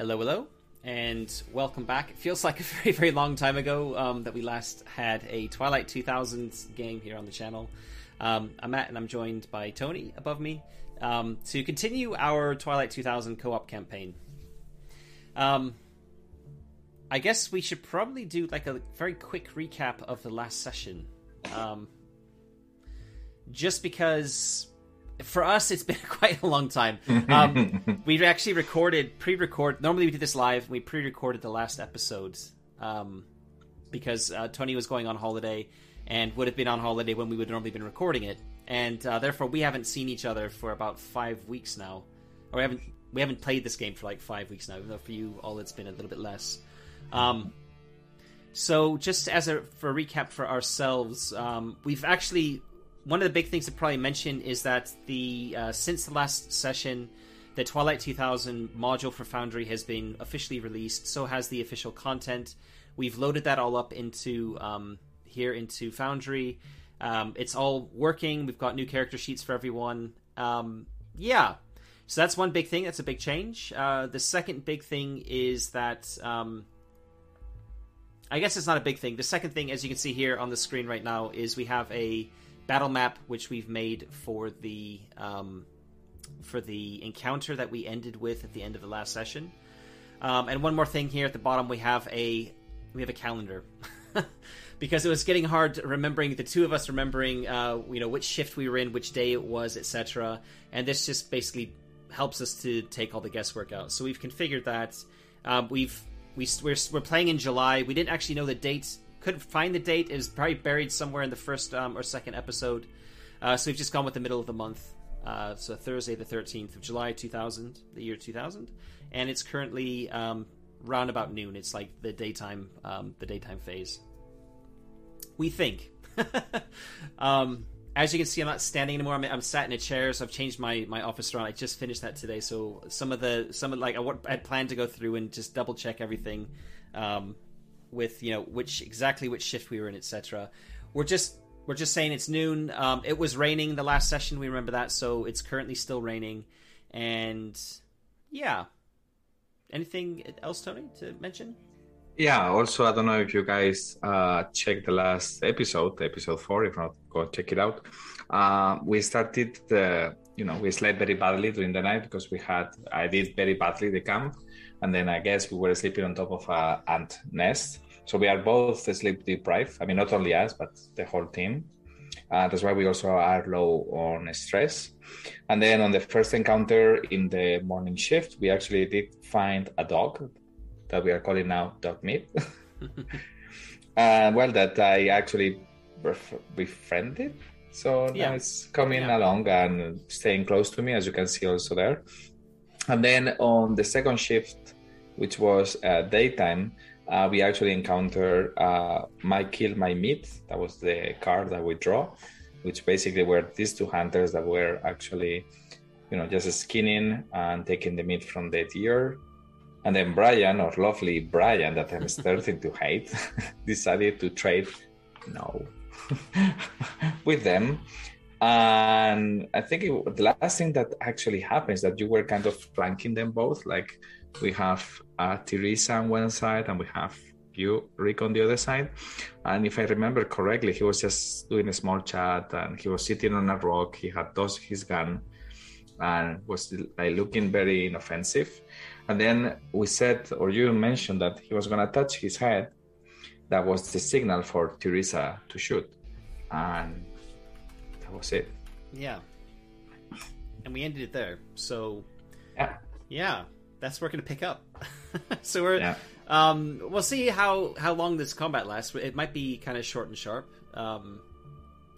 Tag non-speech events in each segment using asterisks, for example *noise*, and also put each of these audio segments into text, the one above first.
Hello, hello, and welcome back. It feels like a *laughs* very, very long time ago um, that we last had a Twilight 2000 game here on the channel. Um, I'm Matt, and I'm joined by Tony above me um, to continue our Twilight 2000 co-op campaign. Um, I guess we should probably do like a very quick recap of the last session, um, just because for us it's been *laughs* quite a long time. Um, *laughs* we actually recorded pre-record. Normally we do this live. We pre-recorded the last episode um, because uh, Tony was going on holiday and would have been on holiday when we would normally been recording it, and uh, therefore we haven't seen each other for about five weeks now, or we haven't we haven't played this game for like five weeks now. Even though for you all it's been a little bit less. Um, so just as a for a recap for ourselves, um, we've actually one of the big things to probably mention is that the uh, since the last session, the Twilight 2000 module for Foundry has been officially released. So has the official content. We've loaded that all up into um, here into Foundry. Um, it's all working. We've got new character sheets for everyone. Um, yeah, so that's one big thing. That's a big change. Uh, the second big thing is that um, I guess it's not a big thing. The second thing, as you can see here on the screen right now, is we have a battle map which we've made for the um, for the encounter that we ended with at the end of the last session. Um, and one more thing here at the bottom, we have a we have a calendar *laughs* because it was getting hard remembering the two of us remembering uh, you know which shift we were in, which day it was, etc. And this just basically helps us to take all the guesswork out. So we've configured that. Um, we've we, we're, we're playing in July. We didn't actually know the date. Couldn't find the date. Is probably buried somewhere in the first um, or second episode. Uh, so we've just gone with the middle of the month. Uh, so Thursday, the thirteenth of July, two thousand, the year two thousand, and it's currently um, round about noon. It's like the daytime, um, the daytime phase. We think. *laughs* um, as you can see, I'm not standing anymore. I'm, I'm, sat in a chair, so I've changed my, my office around. I just finished that today, so some of the some of like I, I planned to go through and just double check everything, um, with you know which exactly which shift we were in, etc. We're just we're just saying it's noon. Um, it was raining the last session. We remember that, so it's currently still raining, and yeah. Anything else, Tony, to mention? Yeah. Also, I don't know if you guys uh, checked the last episode, episode four. If not, go check it out. Uh, we started the, you know, we slept very badly during the night because we had, I did very badly the camp, and then I guess we were sleeping on top of a ant nest. So we are both sleep deprived. I mean, not only us, but the whole team. Uh, that's why we also are low on stress. And then on the first encounter in the morning shift, we actually did find a dog that we are calling now dog meat. *laughs* *laughs* uh, well, that I actually befriended. So yeah. it's coming yeah. along and staying close to me, as you can see also there. And then on the second shift, which was uh, daytime, uh, we actually encountered uh, My Kill My Meat. That was the card that we draw, which basically were these two hunters that were actually, you know, just skinning and taking the meat from the deer and then Brian, or lovely Brian, that I'm starting to hate, *laughs* decided to trade no *laughs* with them. And I think it, the last thing that actually happens that you were kind of flanking them both. Like we have uh, Teresa on one side and we have you, Rick, on the other side. And if I remember correctly, he was just doing a small chat and he was sitting on a rock. He had tossed his gun and was like looking very inoffensive and then we said, or you mentioned that he was going to touch his head. That was the signal for Teresa to shoot. And that was it. Yeah. And we ended it there. So, yeah. Yeah. That's where we're going to pick up. *laughs* so we're. Yeah. Um, we'll see how, how long this combat lasts. It might be kind of short and sharp. Um,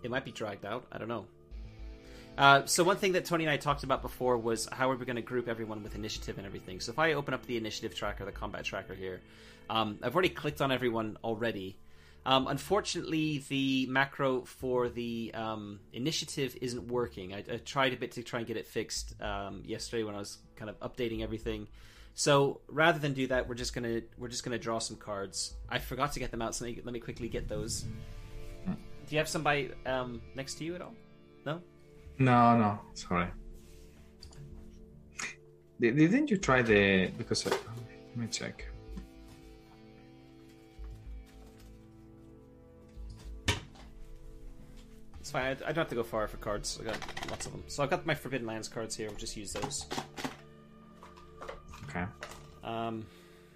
it might be dragged out. I don't know. Uh, so one thing that Tony and I talked about before was how are we going to group everyone with initiative and everything. So if I open up the initiative tracker, the combat tracker here, um, I've already clicked on everyone already. Um, unfortunately, the macro for the um, initiative isn't working. I, I, tried a bit to try and get it fixed um, yesterday when I was kind of updating everything. So rather than do that, we're just gonna we're just gonna draw some cards. I forgot to get them out, so let me, let me quickly get those. Do you have somebody um, next to you at all? No. No, no, sorry. Didn't you try the because Let me check. Fine. I, I don't have to go far for cards. I got lots of them. So I've got my Forbidden Lands cards here. We'll just use those. Okay. Um,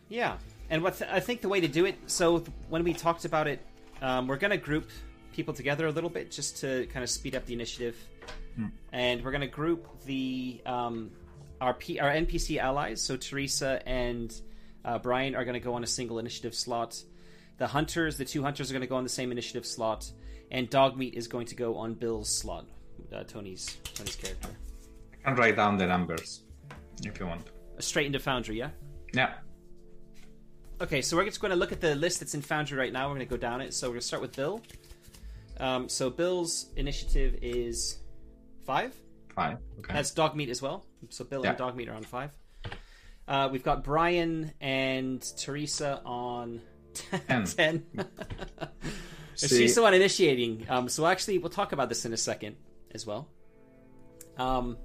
yeah, and what th- I think the way to do it. So th- when we talked about it, um, we're gonna group people together a little bit just to kind of speed up the initiative, and we're gonna group the um, our P- our NPC allies. So Teresa and uh, Brian are gonna go on a single initiative slot. The hunters, the two hunters, are gonna go on the same initiative slot, and dog meat is going to go on Bill's slot. Uh, Tony's Tony's character. I can write down the numbers if you want. Straight into Foundry, yeah. Yeah. Okay, so we're just going to look at the list that's in Foundry right now. We're going to go down it. So we're going to start with Bill. Um, so Bill's initiative is five. Five. Okay. That's Dogmeat as well. So Bill and dog meat are on five. Uh, we've got Brian and Teresa on *laughs* Ten. 10. *laughs* She's the one initiating. Um, so actually, we'll talk about this in a second as well. Um,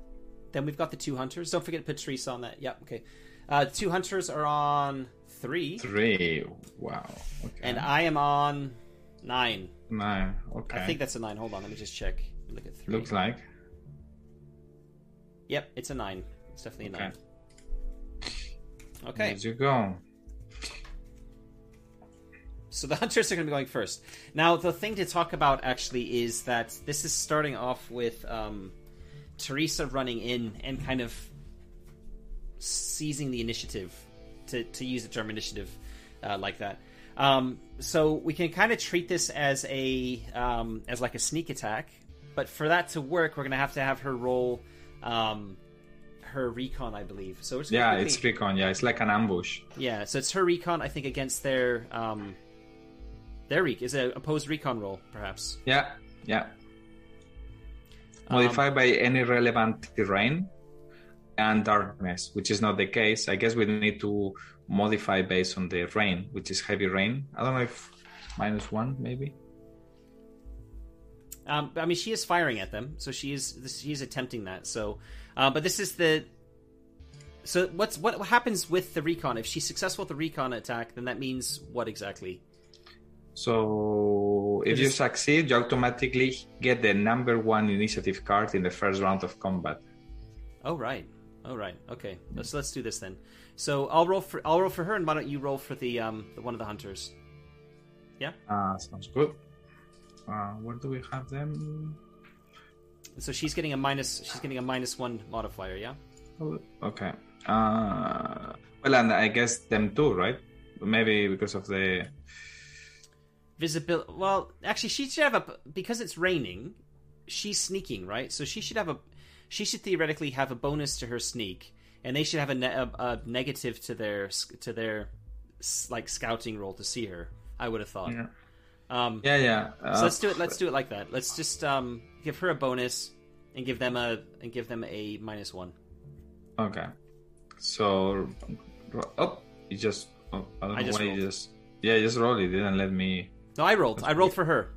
then we've got the two hunters. Don't forget to put Teresa on that. Yep. Okay. Uh, two hunters are on three, Three. Wow. Okay. and I am on nine. Nine. Okay. I think that's a nine. Hold on, let me just check. Look at three. looks like. Yep, it's a nine. It's definitely a Okay. nine. Okay. There you go. So the hunters are going to be going first. Now, the thing to talk about actually is that this is starting off with um, Teresa running in and kind of seizing the initiative, to, to use the term initiative uh, like that. Um, so we can kind of treat this as a um, as like a sneak attack, but for that to work, we're going to have to have her roll um, her recon, I believe. So we're just Yeah, quickly- it's recon. Yeah, it's like an ambush. yeah, so it's her recon, I think, against their um their rec is a opposed recon roll, perhaps. Yeah. Yeah. Um, Modified by any relevant terrain and darkness, which is not the case. I guess we need to modify based on the rain, which is heavy rain. I don't know if minus one, maybe. Um, I mean, she is firing at them, so she is she is attempting that. So, uh, but this is the. So what's what happens with the recon? If she's successful with the recon attack, then that means what exactly? So if you succeed, you automatically get the number one initiative card in the first round of combat. Oh right, oh right, okay. Let's let's do this then. So I'll roll for I'll roll for her, and why don't you roll for the um the one of the hunters? Yeah. Uh, sounds good. Uh, where do we have them? So she's getting a minus she's getting a minus one modifier, yeah. Oh, Okay. Uh, well, and I guess them too, right? Maybe because of the. Visibility. Well, actually, she should have a because it's raining. She's sneaking, right? So she should have a. She should theoretically have a bonus to her sneak, and they should have a, ne- a, a negative to their to their like scouting roll to see her. I would have thought. Yeah, Um, yeah. yeah. Uh, so let's do it. Let's do it like that. Let's just um, give her a bonus and give them a and give them a minus one. Okay. So, oh, you just. Oh, I don't I know just why rolled. you just. Yeah, just roll it. Didn't let me. No, I rolled. I rolled for her.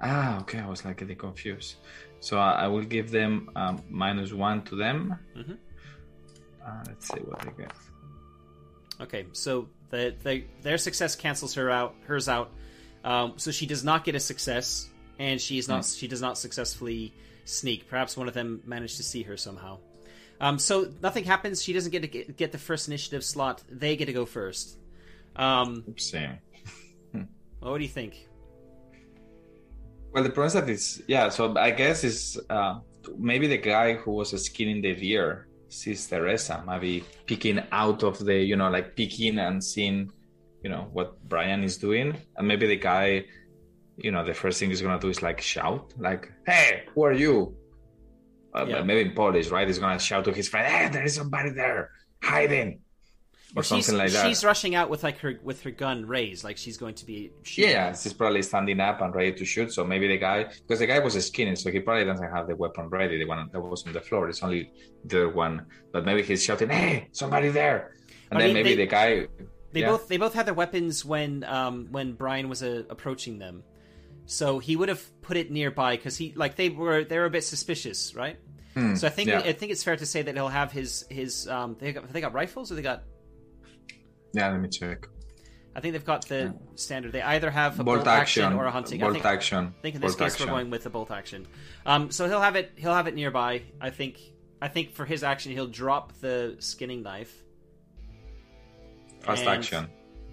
Ah, okay. I was like getting confused. So I, I will give them um, minus one to them. Mhm. Uh, let's see what they get. Okay, so the, the their success cancels her out, hers out. Um, so she does not get a success, and she is not she does not successfully sneak. Perhaps one of them managed to see her somehow. Um, so nothing happens. She doesn't get to get, get the first initiative slot. They get to go first. Um, Oopsie. What do you think? Well, the problem is that it's yeah. So I guess it's uh, maybe the guy who was skinning the deer sees Teresa, maybe peeking out of the you know like peeking and seeing you know what Brian is doing, and maybe the guy, you know, the first thing he's gonna do is like shout, like, "Hey, who are you?" Uh, Yeah. Maybe in Polish, right? He's gonna shout to his friend, "Hey, there is somebody there hiding," or she's, something like that. She's rushing out with like her with her gun raised, like she's going to be shooting. Yeah, he's probably standing up and ready to shoot. So maybe the guy, because the guy was skinny, so he probably doesn't have the weapon ready. The one that was on the floor, it's only the one. But maybe he's shouting, "Hey, somebody there!" And then mean, maybe they- the guy. They yeah. both they both had their weapons when um when Brian was uh, approaching them, so he would have put it nearby because he like they were they were a bit suspicious, right? so I think Hmm, yeah. I think it's fair to say that he'll have his his um they got they got rifles or they got Yeah, let me check. I think they've got the standard. They either have a Bolt bolt, action, action, or a hunting. bolt I think, action, I think in this bolt case action. we're going with the bolt action. Um, so he'll have it. He'll have it nearby. I think. I think for his action, he'll drop the skinning knife Fast And- action.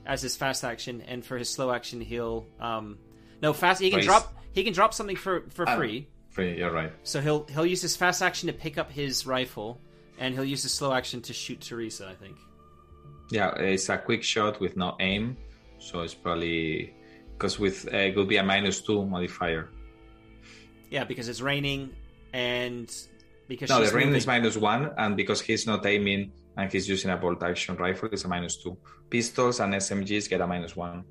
as his fast action, and for his slow action, he'll um, no fast. He can Freeze. drop. He can drop something for for Ah. free. Free, you're right. So he'll he'll use his fast action to pick up his rifle, and he'll use his slow action to shoot Teresa. I think. Yeah, it's a quick shot with no aim, so it's probably because with uh, it will be a minus two modifier. Yeah, because it's raining, and because No, the range moving- is minus one, and because he's not aiming and he's using a bolt action rifle, it's a minus two. Pistols and SMGs get a minus one.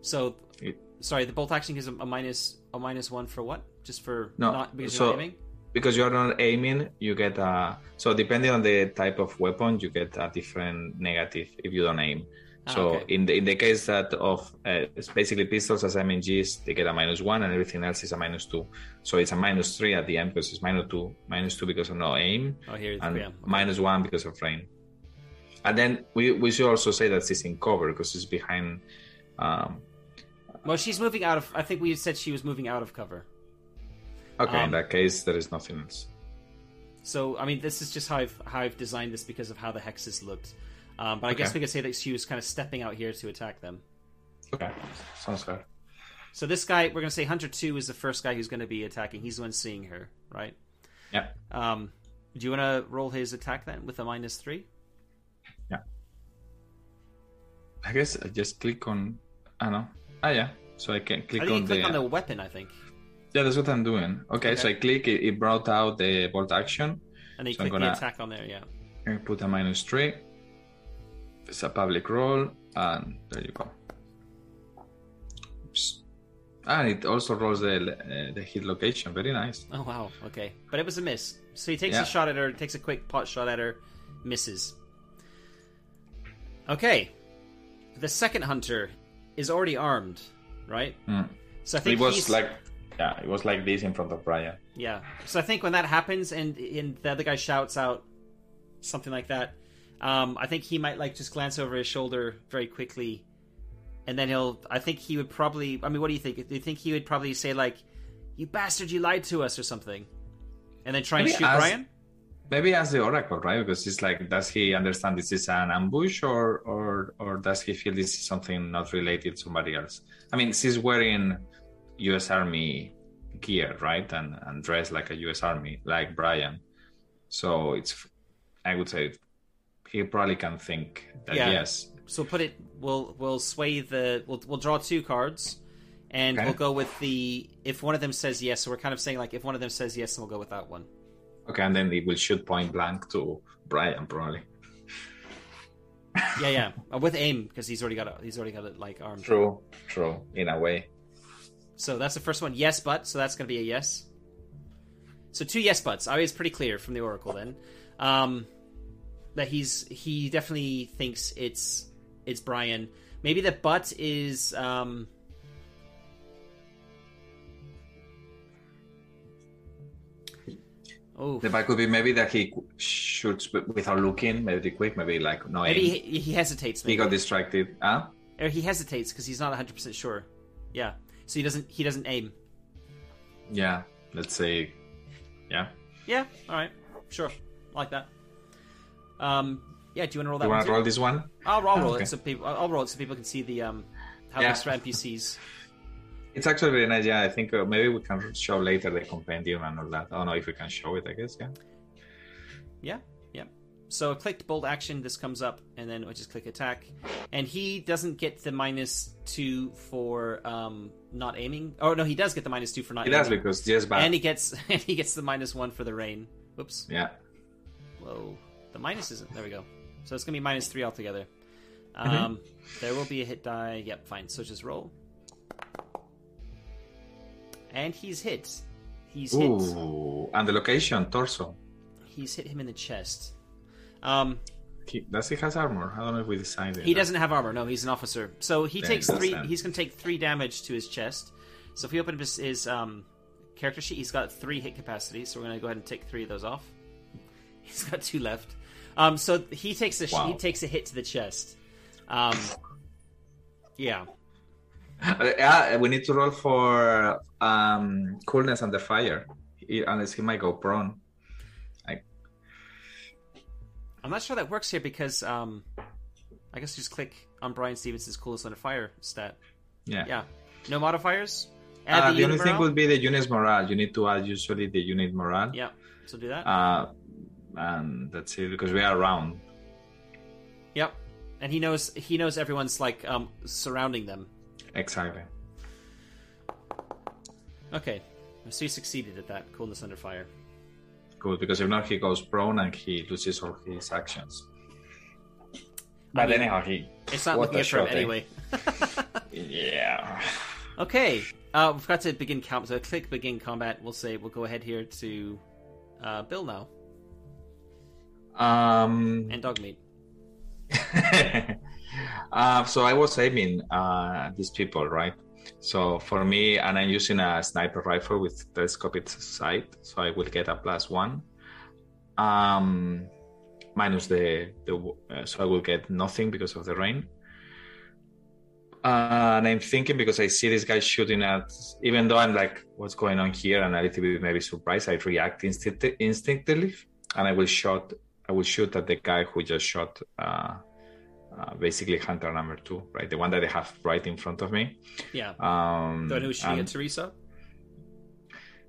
So, It- sorry, the bolt action is a, a minus a minus one for what? Just for No, not because so- you're aiming. Because you're not aiming, you get a. So depending on the type of weapon, you get a different negative if you don't aim. Ah, So okay. in the in the case that of uh, it's basically pistols as SMGs, they get a minus one, and everything else is a minus two. So it's a minus three at the end because it's minus two, minus two because of no aim, Oh, here, and yeah. minus one because of rain. And then we, we should also say that it's in cover because it's behind. Um, Well, she's moving out of. I think we said she was moving out of cover. Okay, Um, in that case, there is nothing else. So, I mean, this is just how I've how I've designed this because of how the hexes looked. Um, but I guess we could say that she was kind of stepping out here to attack them. Okay, sounds fair. So this guy, we're going to say Hunter Two is the first guy who's going to be attacking. He's the one seeing her, right? Yeah. Um, do you want to roll his attack then with a minus three? Yeah. I guess I just click on. I don't know. Ah, yeah. So I can click I on click the. on the weapon. I think, Yeah, that's what I'm doing. Okay, so I click. It, it brought out the bolt action. and then you So I'm click gonna- the attack on there. Yeah. And put a minus three. It's a public roll, and there you go. Oops. And it also rolls the uh, the hit location. Very nice. Oh wow. Okay, but it was a miss. So he takes Yeah. a shot at her, takes a quick pot shot at her, misses. Okay, the second hunter is already armed, right? Mm. So I think It was he's, like, yeah, it was like this in front of Brian. yeah. So I think when that happens and and the other guy shouts out something like that, um, I think he might like just glance over his shoulder very quickly, and then he'll. I think he would probably. I mean, what do you think? Do you think he would probably say like, "You bastard, you lied to us" or something, and then try and shoot ask- Brian? Maybe as the oracle, right? Because it's like, does he understand this is an ambush, or or or does he feel this is something not related to somebody else? I mean, she's wearing U.S. Army gear, right, and and dressed like a U.S. Army, like Brian. So it's, I would say, he probably can think that Yeah. yes, So put it. We'll we'll sway the. We'll we'll draw two cards, and Okay. we'll go with the. If one of them says yes, so we're kind of saying like if one of them says yes, then we'll go with that one. okay, and then it will shoot point blank to Brian, probably. Yeah, yeah, uh, with aim because he's already got it. He's already got it like armed. True, true, in a way. So that's the first one. Yes, but so that's going to be a yes. So two yes buts. I was pretty clear from the oracle then. Um, that he's he definitely thinks it's it's Brian. Maybe the but is um. Oh, The back could be maybe that he shoots without looking, maybe quick, maybe like no maybe he, he hesitates. He got distracted. Huh? or he hesitates because he's not 100 percent sure. Yeah, so he doesn't he doesn't aim. Yeah, let's say, yeah. Yeah, all right, sure, like that. Um, yeah, do you want to roll that You one? want to roll this one? I'll, I'll roll Okay. it so people. I'll roll it so people can see the um how Yeah. extra NPCs. It's actually very nice. Yeah, I think uh, maybe we can show later the compendium and all that. I don't know if we can show it. I guess. Yeah, yeah. So I clicked bolt action. This comes up, and then I just click attack, and he doesn't get the minus two for um not aiming. Oh no, he does get the minus two for not does aiming, because just bad. and he gets *laughs* and he gets the minus one for the rain. Whoops. Yeah. Whoa. The minus isn't. There we go. So it's going to be minus three altogether. Mm-hmm. Um, There will be a hit die. Yep, fine. So just roll. And he's hit. He's hit. Ooh, and the location torso. He's hit him in the chest. Um, He, does he has armor? I don't know if we decided. he that. doesn't have armor. No, he's an officer. So he Then takes it three. He's going to take three damage to his chest. So if we open up his, his um, character sheet, he's got three hit capacity. So we're going to go ahead and take three of those off. *laughs* He's got two left. Um, so he takes a Wow. he takes a hit to the chest. Um, yeah. Uh, yeah, we need to roll for um, coolness under fire, He- unless he might go prone. I'm not sure that works here because um, I guess you just click on Brian Stevens' coolness under fire stat. Yeah. Yeah. No modifiers. Add Uh, the the only unit thing would be the unit morale. You need to add usually the unit morale. Yeah. So do that. Uh, and that's it because we are around. yep. And he knows he knows everyone's like um, surrounding them. Exactly. Okay. So you succeeded at that coolness under fire. Good because if not, he goes prone and he loses all his actions. But mean, anyhow, he. It's not looking good for him eh? anyway. *laughs* Yeah. Okay, uh, we've got to begin combat. So click begin combat. We'll say we'll go ahead here to uh, Bill now Um. and Dogmeat. *laughs* uh, so I was aiming uh, these people, right? So for me, and I'm using a sniper rifle with telescopic sight, so I will get a plus one. Um, minus the the uh, so I will get nothing because of the rain. Uh, and I'm thinking because I see this guy shooting at, even though I'm like, what's going on here, and a little bit maybe surprised, I react instinct- instinctively, and I will shot, I will shoot at the guy who just shot, uh, uh, basically hunter number two, right, the one that I have right in front of me. Yeah. Um, Do I know who's shooting and- at Teresa?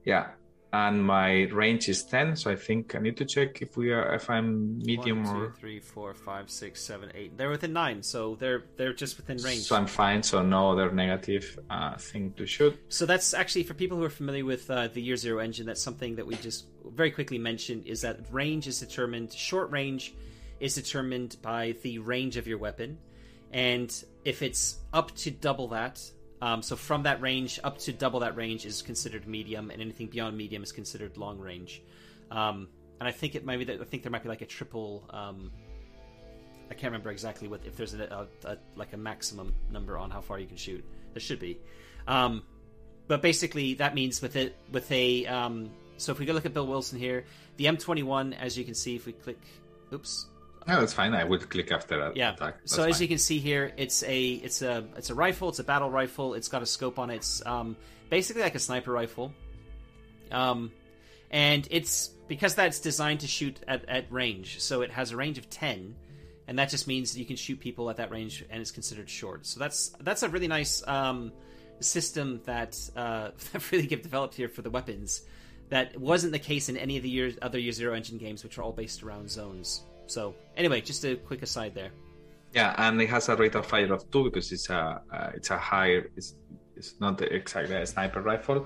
yeah, and my range is ten, so I think I need to check if we are, if I'm medium One, two, or. three, four, five, six, seven, eight. They're within nine, so they're they're just within range. So I'm fine. So no other negative uh, thing to shoot. So that's actually for people who are familiar with uh, the Year Zero engine. That's something that we just very quickly mentioned is that range is determined. Short range is determined by the range of your weapon, and if it's up to double that, um, so from that range up to double that range is considered medium, and anything beyond medium is considered long range. Um, and I think it might be that I think there might be like a triple. Um, I can't remember exactly what if there's a, a, a like a maximum number on how far you can shoot. There should be. Um, but basically that means with it with a um, so if we go look at Bill Wilson here, the M21, as you can see, if we click, oops, No, that's fine. I would click after that yeah. attack. That's So as fine. you can see here, it's a it's a it's a rifle. It's a battle rifle. It's got a scope on it. It's um, basically like a sniper rifle. Um, and it's because that's designed to shoot at, at range. So it has a range of ten, and that just means you can shoot people at that range, and it's considered short. So that's that's a really nice um, system that uh, *laughs* that really get developed here for the weapons. That wasn't the case in any of the years, other Year Zero engine games, which are all based around zones. So anyway, just a quick aside there. Yeah, and it has a rate of fire of two because it's a uh, it's a higher it's it's not exactly a sniper rifle.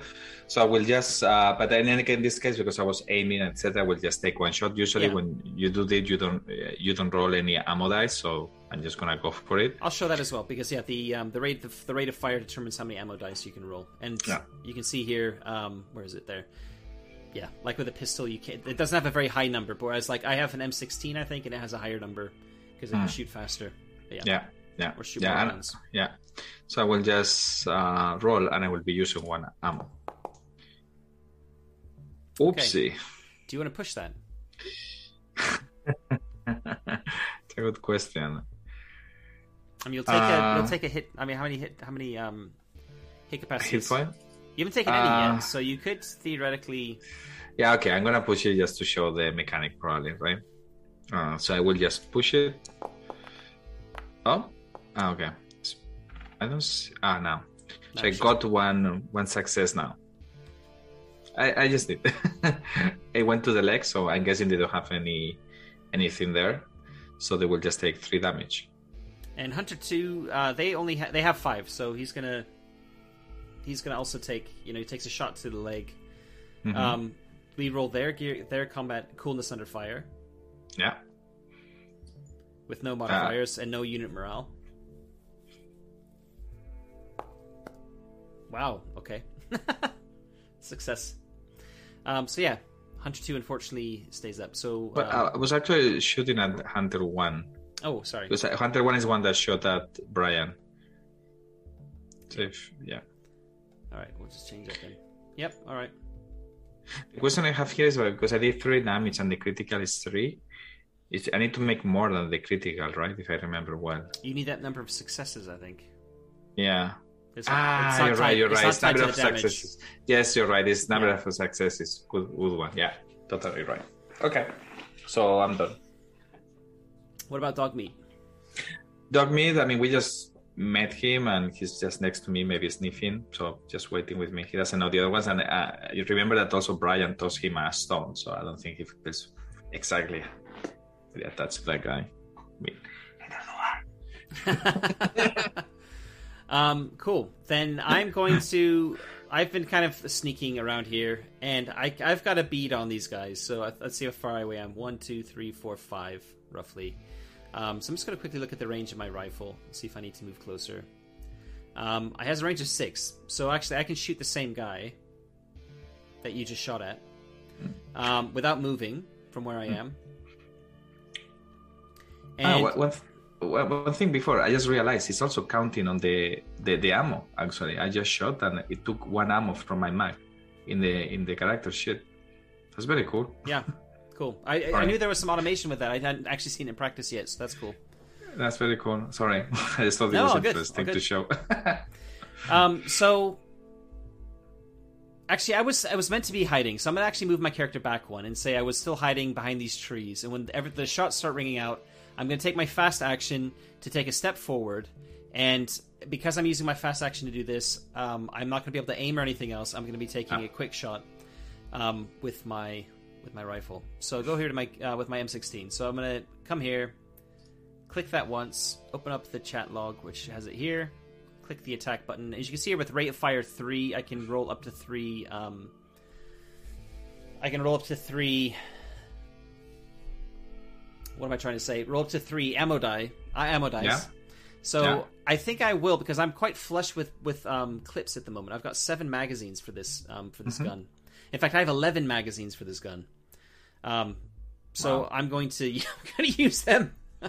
So I will just uh, but then again in this case because I was aiming etc. I will just take one shot. Usually Yeah. when you do that you don't uh, you don't roll any ammo dice. So I'm just gonna go for it. I'll show that as well because yeah, the um, the rate the, the rate of fire determines how many ammo dice you can roll, and Yeah. you can see here um, where is it there? Yeah, like with a pistol, you can't. It doesn't have a very high number, but whereas like I have an M16, I think, and it has a higher number because it can Hmm. shoot faster. But yeah. Yeah, yeah, Or shoot yeah, more and- rounds. yeah. So I will just uh, roll and I will be using one ammo. Oopsie. Do you want to push that? *laughs* it's a good question. I mean, you'll take a Uh, you'll take a hit. I mean, how many hit? How many um hit capacity? Hit point? You haven't taken any Uh, yet, so you could theoretically. Yeah, okay, I'm gonna push it just to show the mechanic, probably, right? Uh, so I will just push it. Oh, ah, okay. I don't. See, ah, now. So I got one one success now. I I just did. *laughs* it went to the leg, so I'm guessing they don't have any anything there, so they will just take three damage. And Hunter Two, uh, they only ha- they have five, so he's gonna he's gonna also take you know he takes a shot to the leg. Mhm. Um, we roll their gear, their combat coolness under fire yeah. with no modifiers and no unit morale. Wow. Okay. *laughs* Success. Um, so yeah, Hunter Two unfortunately stays up. So But um, uh, I was actually shooting at Hunter One. oh sorry. Because Hunter One is one that shot at Brian. So if, yeah. All right, we'll just change that then. Yep. All right. The question I have here is well, because I did three damage and the critical is three. It's, I need to make more than the critical, right? If I remember well. You need that number of successes, I think. Yeah. It's ah, it's you're tied- right. You're right. It's number of successes. Yes, you're right. It's number Yeah. of successes. Good, good one. Yeah, totally right. Okay, so I'm done. What about dog meat? Dog meat. I mean, we just met him, and he's just next to me, maybe sniffing. So just waiting with me. He doesn't know the other ones, and uh, you remember that also Brian tossed him a stone. So I don't think he feels exactly attached to that guy. I *laughs* um, cool. Then I'm going to. I've been kind of sneaking around here, and I, I've got a bead on these guys. So let's see how far away I am. One, two, three, four, five, roughly. Um, so I'm just going to quickly look at the range of my rifle, see if I need to move closer. Um, it has a range of six, so actually I can shoot the same guy that you just shot at um, without moving from where I am. Ah, And one, one, one one thing before, I just realized it's also counting on the, the, the ammo. Actually, I just shot and it took one ammo from my mag in the in the character sheet. That's very cool. Yeah, *laughs* cool. I, I, I knew there was some automation with that. I hadn't actually seen it in practice yet, so that's cool. That's very cool. Sorry, *laughs* I just thought it No, was interesting to show. *laughs* Um, so actually, I was I was meant to be hiding, so I'm gonna actually move my character back one and say I was still hiding behind these trees. And when ever the shots start ringing out, I'm gonna take my fast action to take a step forward. And because I'm using my fast action to do this, um, I'm not gonna be able to aim or anything else. I'm gonna be taking Ah. a quick shot um, with my with my rifle. So go here to my uh, with my M16. So I'm gonna come here, click that once, open up the chat log, which has it here. Click the attack button. As you can see here, with rate of fire three, I can roll up to three. Um, I can roll up to three. What am I trying to say? Roll up to three ammo die. Uh, ammo dice. Yeah. So Yeah. I think I will because I'm quite flush with with um, clips at the moment. I've got seven magazines for this um, for Mm-hmm. this gun. In fact, I have eleven magazines for this gun. Um, so Wow. I'm going to *laughs* I'm going to use them. *laughs*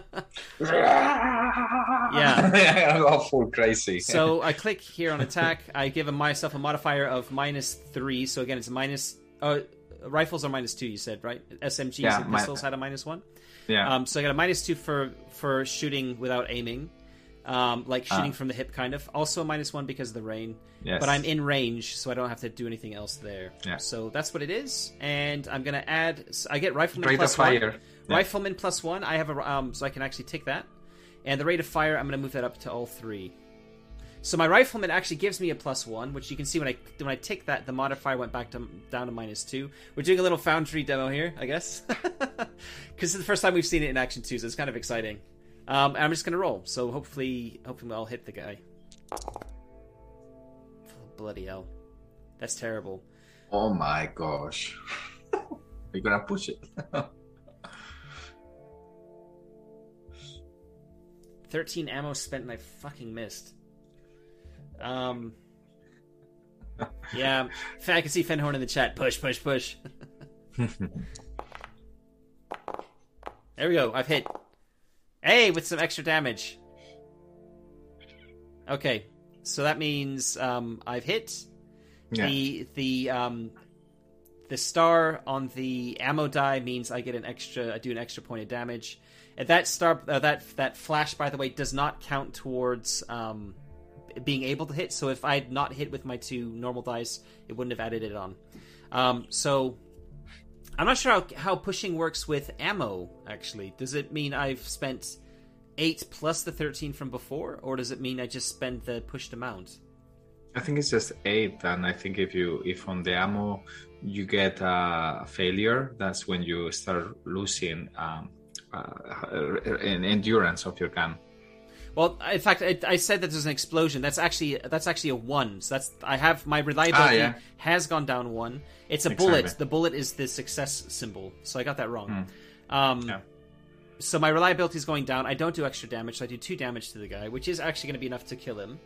yeah, I go full crazy. So I click here on attack. I give myself a modifier of minus three. So again, it's minus. Uh, rifles are minus two. You said right? SMGs Yeah, and mi- pistols had a minus one. yeah, Um, so I got a minus two for for shooting without aiming, um, like shooting Ah. from the hip, kind of. Also a minus one because of the rain. yes. But I'm in range, so I don't have to do anything else there. Yeah. So that's what it is, and I'm gonna add. I get rifleman Rate of fire. one. Yeah. Rifleman plus one. I have a um, so I can actually take that, and the rate of fire. I'm gonna move that up to all three. So my rifleman actually gives me a plus one, which you can see when I when I take that, the modifier went back to down to minus two. We're doing a little foundry demo here, I guess, *laughs* because it's the first time we've seen it in action too, so it's kind of exciting. Um, I'm just gonna roll. So hopefully, hopefully I'll hit the guy. Bloody hell, that's terrible. Oh my gosh. *laughs* You're gonna push it. *laughs* 13 ammo spent and I fucking missed. Um. Yeah, I can see Fenhorn in the chat. Push, push, push. *laughs* there we go. I've hit. Hey, with some extra damage. Okay, so that means um, I've hit. yeah. The the um, the star on the ammo die means I get an extra. I do an extra point of damage. And that star, uh, that that flash, by the way, does not count towards um, being able to hit. So if I had not hit with my two normal dice, it wouldn't have added it on. Um, so I'm not sure how, how pushing works with ammo. Actually, does it mean I've spent eight plus the 13 from before, or does it mean I just spend the pushed amount? I think it's just eight, and I think if you if on the ammo you get a failure, that's when you start losing um, uh, an endurance of your gun. Well, in fact, I, I said that there's an explosion. That's actually that's actually a one. So that's I have my reliability Ah, yeah. has gone down one. It's a Exactly. bullet. The bullet is the success symbol. So I got that wrong. Um, Yeah. So my reliability is going down. I don't do extra damage. So I do two damage to the guy, which is actually going to be enough to kill him.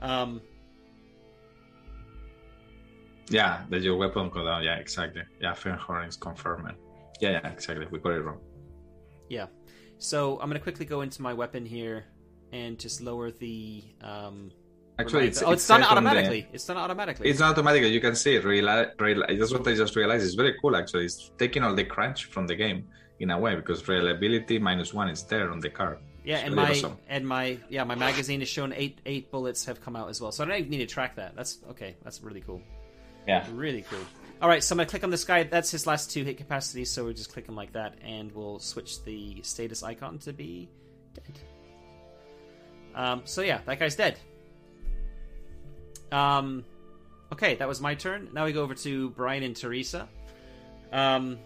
Um, Yeah, that your weapon go down. Yeah, exactly. Yeah, Fernhorn is confirming. Yeah, yeah, exactly. We got it wrong. yeah. So I'm going to quickly go into my weapon here and just lower the. Um, Actually, it's, oh, it's, it's done on the- automatically. It's done automatically. It's not automatic. You can see it. Reali- reali- that's what I just realized. It's very cool, actually. It's taking all the crunch from the game in a way because reliability minus one is there on the card. yeah, It's and really my awesome. and my yeah my magazine is shown eight eight bullets have come out as well. So I don't even need to track that. That's okay. That's really cool. Yeah. Really cool. All right, so I'm gonna click on this guy. That's his last two hit capacity. So we just click him like that, and we'll switch the status icon to be dead. Um, so yeah, that guy's dead. Um, okay, that was my turn. Now we go over to Brian and Teresa. Um,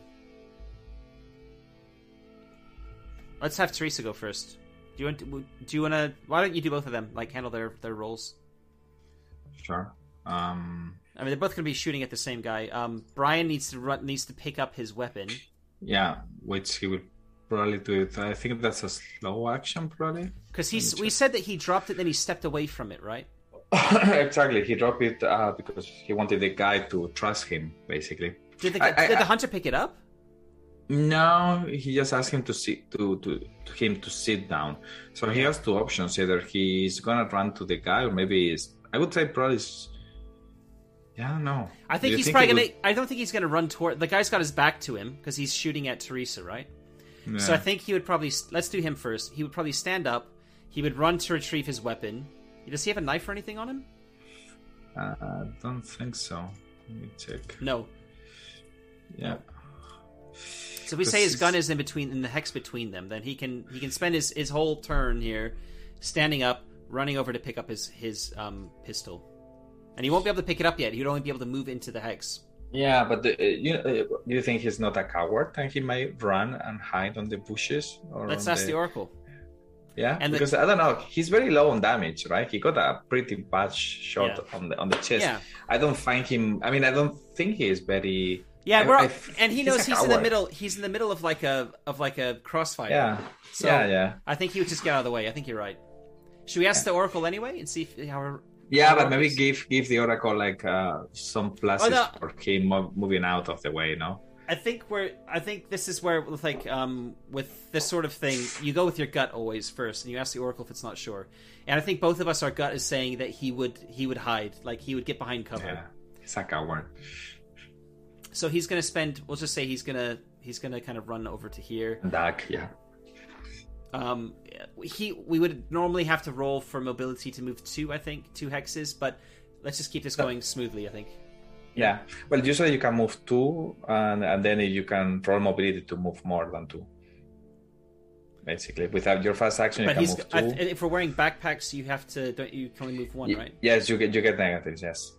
let's have Teresa go first. Do you want? To, do you want to? Why don't you do both of them? Like handle their their roles. Sure. Um, I mean, they're both going to be shooting at the same guy. Um, Brian needs to run, needs to pick up his weapon. yeah, which he will probably do it. I think that's a slow action, probably. Because he's Let we said that he dropped it, then he stepped away from it, right? *laughs* exactly. He dropped it uh, because he wanted the guy to trust him, basically. Did the I- I- did the I- hunter pick it up? No, he just asked him to sit to, to, to him to sit down. So he has two options: either he's gonna run to the guy, or maybe he's. I would say probably. Yeah, I don't know. I think he's he probably would- gonna. I don't think he's gonna run toward. The guy's got his back to him because he's shooting at Teresa, right? So I think he would probably. Let's do him first. He would probably stand up. He would run to retrieve his weapon. Does he have a knife or anything on him? Uh, I don't think so. Let me check. No. Yeah. So if we say his gun is- is in between, in the hex between them, then he can he can spend his, his whole turn here, standing up, running over to pick up his his um, pistol, and he won't be able to pick it up yet. He'd only be able to move into the hex. Yeah, but the, uh, you uh, you think he's not a coward and he might run and hide on the bushes? Or Let's ask the oracle. Yeah, And the- because I don't know. He's very low on damage, right? He got a pretty bad shot Yeah. on the on the chest. Yeah. I don't find him. I mean, I don't think he is very. Yeah, I- we're, I- and he he's knows he's in the middle. He's in the middle of like a of like a crossfire. Yeah, So- yeah, yeah, I think he would just get out of the way. I think you're right. Should we ask the oracle anyway and see if how? Yeah. But maybe give give the oracle like uh, some pluses Oh, no. for him moving out of the way. No. I think we're. I think this is where with like um with this sort of thing, you go with your gut always first, and you ask the oracle if it's not sure. And I think both of us, our gut is saying that he would he would hide, like he would get behind cover. Yeah, he's a coward. So he's gonna spend. We'll just say he's gonna he's gonna kind of run over to here. Duck. Yeah. Um, he we would normally have to roll for mobility to move two. I think two hexes, but let's just keep this going smoothly. I think. Yeah. Well, usually you can move two, and, and then you can roll mobility to move more than two. Basically, without your fast action, you But can he's move I, if we're wearing backpacks, you have to don't you can only move one, Y- right? Yes, you get you get negatives. Yes.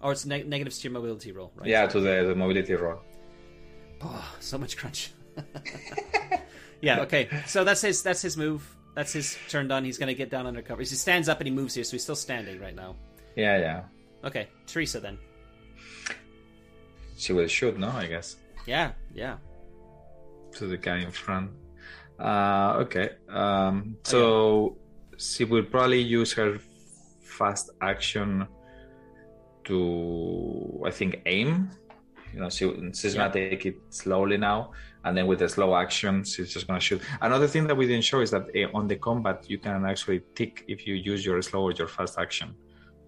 Or it's neg- negatives to your mobility roll, right? Yeah, to the, the mobility roll. Oh, so much crunch. *laughs* *laughs* yeah. Okay. So that's his. That's his move. That's his turn done. He's gonna get down under cover. He stands up and he moves here, so he's still standing right now. Yeah, yeah. Okay, Teresa then. She will shoot, no? I guess Yeah. Yeah. to the guy in front. Uh, okay. Um, so she will probably use her fast action to, I think, aim. You know, she, she's Yeah. gonna take it slowly now, and then with the slow action, she's just gonna shoot. Another thing that we didn't show is that uh, on the combat, you can actually tick if you use your slow or your fast action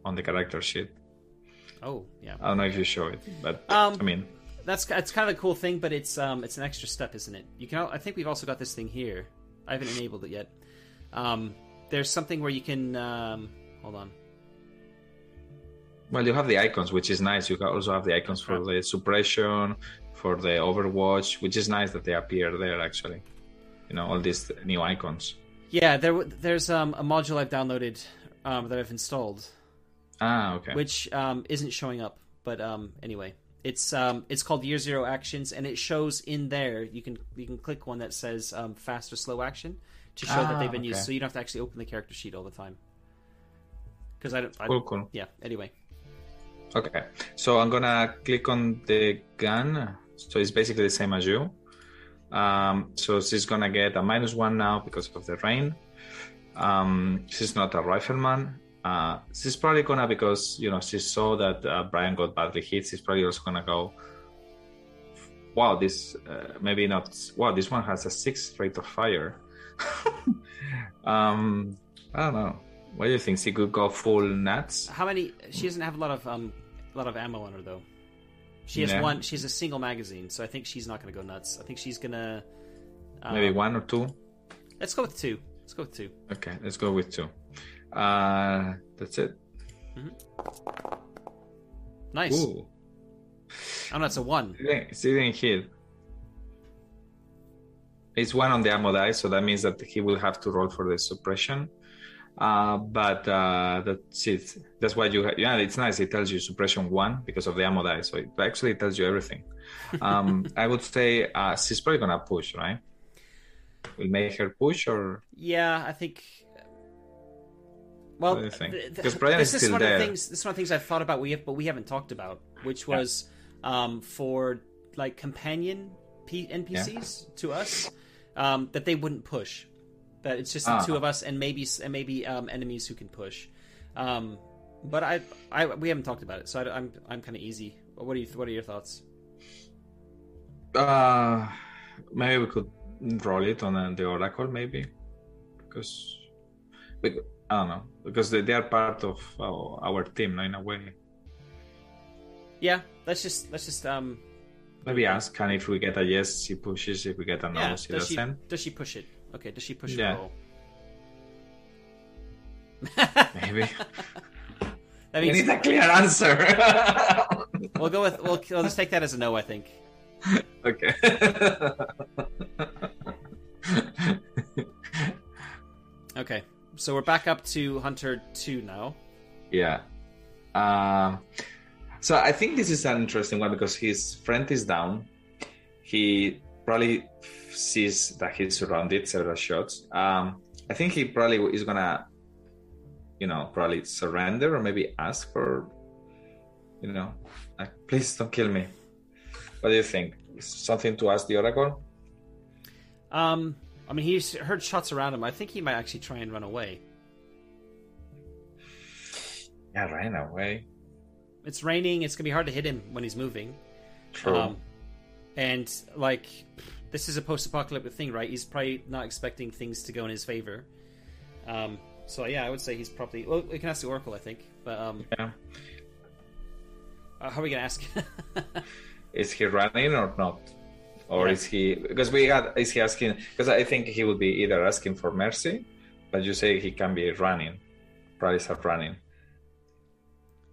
on the character sheet. Oh, yeah. I don't know if you show it, but Um, I mean, That's that's kind of a cool thing, but it's um it's an extra step, isn't it? You can. I think we've also got this thing here. I haven't enabled it yet. Um, there's something where you can. Um, hold on. well, you have the icons, which is nice. You can also have the icons for the suppression, for the Overwatch, which is nice that they appear there. Actually, you know, all these new icons. Yeah, there there's um a module I've downloaded um that I've installed, Ah, okay. which um isn't showing up. But um anyway, it's um it's called Year Zero Actions, and it shows in there. You can you can click one that says um fast or slow action to show that Ah, they've been used, so you don't have to actually open the character sheet all the time. Because I don't. I, Cool, cool. Yeah. Anyway. Okay, so I'm gonna click on the gun. So it's basically the same as you. Um, so she's gonna get a minus one now because of the rain. Um, she's not a rifleman. Uh, she's probably gonna because you know she saw that uh, Brian got badly hit. She's probably also gonna go. Wow, this uh, maybe not. Wow, this one has a six rate of fire. *laughs* um, I don't know. What do you think? She could go full nuts. How many? She doesn't have a lot of um, a lot of ammo on her though. She has Yeah. one. She has a single magazine, so I think she's not going to go nuts. I think she's gonna. Um, Maybe one or two. Let's go with two. Let's go with two. Okay, let's go with two. Uh, that's it. Nice. Ooh, Oh, no, it's a one. didn't, didn't hit. It's one on the ammo die, so that means that he will have to roll for the suppression. Uh, but uh, that's it. That's why you. Ha- yeah, it's nice. It tells you suppression one because of the ammo die, so it actually tells you everything. Um, *laughs* I would say uh, she's probably gonna push, right? Will make her push, or Yeah, I think. Well, What do you think? th- th- this is one of the things. This is one of the things I've thought about. We have, but we haven't talked about, which was um, for like companion P- NPCs to us um, that they wouldn't push. That it's just the Ah. two of us and maybe and maybe um, enemies who can push. Um, but I, I, we haven't talked about it, so I, am I'm kind of easy. What do you? What are your thoughts? uh, maybe we could roll it on uh, the oracle, maybe because, bec- I don't know, because they, they are part of our, our team, no, in a way. Yeah, let's just let's just um. Maybe ask, and if we get a yes, she pushes. If we get a no, Yeah, she does she doesn't. does she push it? Okay, does she push Yeah. *laughs* Maybe. *laughs* That means... we need a clear answer. *laughs* we'll go with we'll, we'll just take that as a no. I think. okay. Okay, so we're back up to Hunter two now. Yeah. Um, so I think this is an interesting one because his friend is down. He probably sees that he's surrounded several shots. Um, I think he probably is gonna, you know, probably surrender or maybe ask for, you know, like, please don't kill me. What do you think? Something to ask the Oracle? Um, I mean, he's heard shots around him. I think he might actually try and run away. Yeah, ran away. It's raining. It's gonna be hard to hit him when he's moving. True. Um, and like, this is a post-apocalyptic thing, right? He's probably not expecting things to go in his favor. Um, so yeah, I would say he's probably. Well, we can ask the Oracle, I think. But um, yeah. uh, how are we gonna ask? *laughs* is he running or not or Yeah. is he because we got is he asking because i think he would be either asking for mercy but you say he can be running probably start running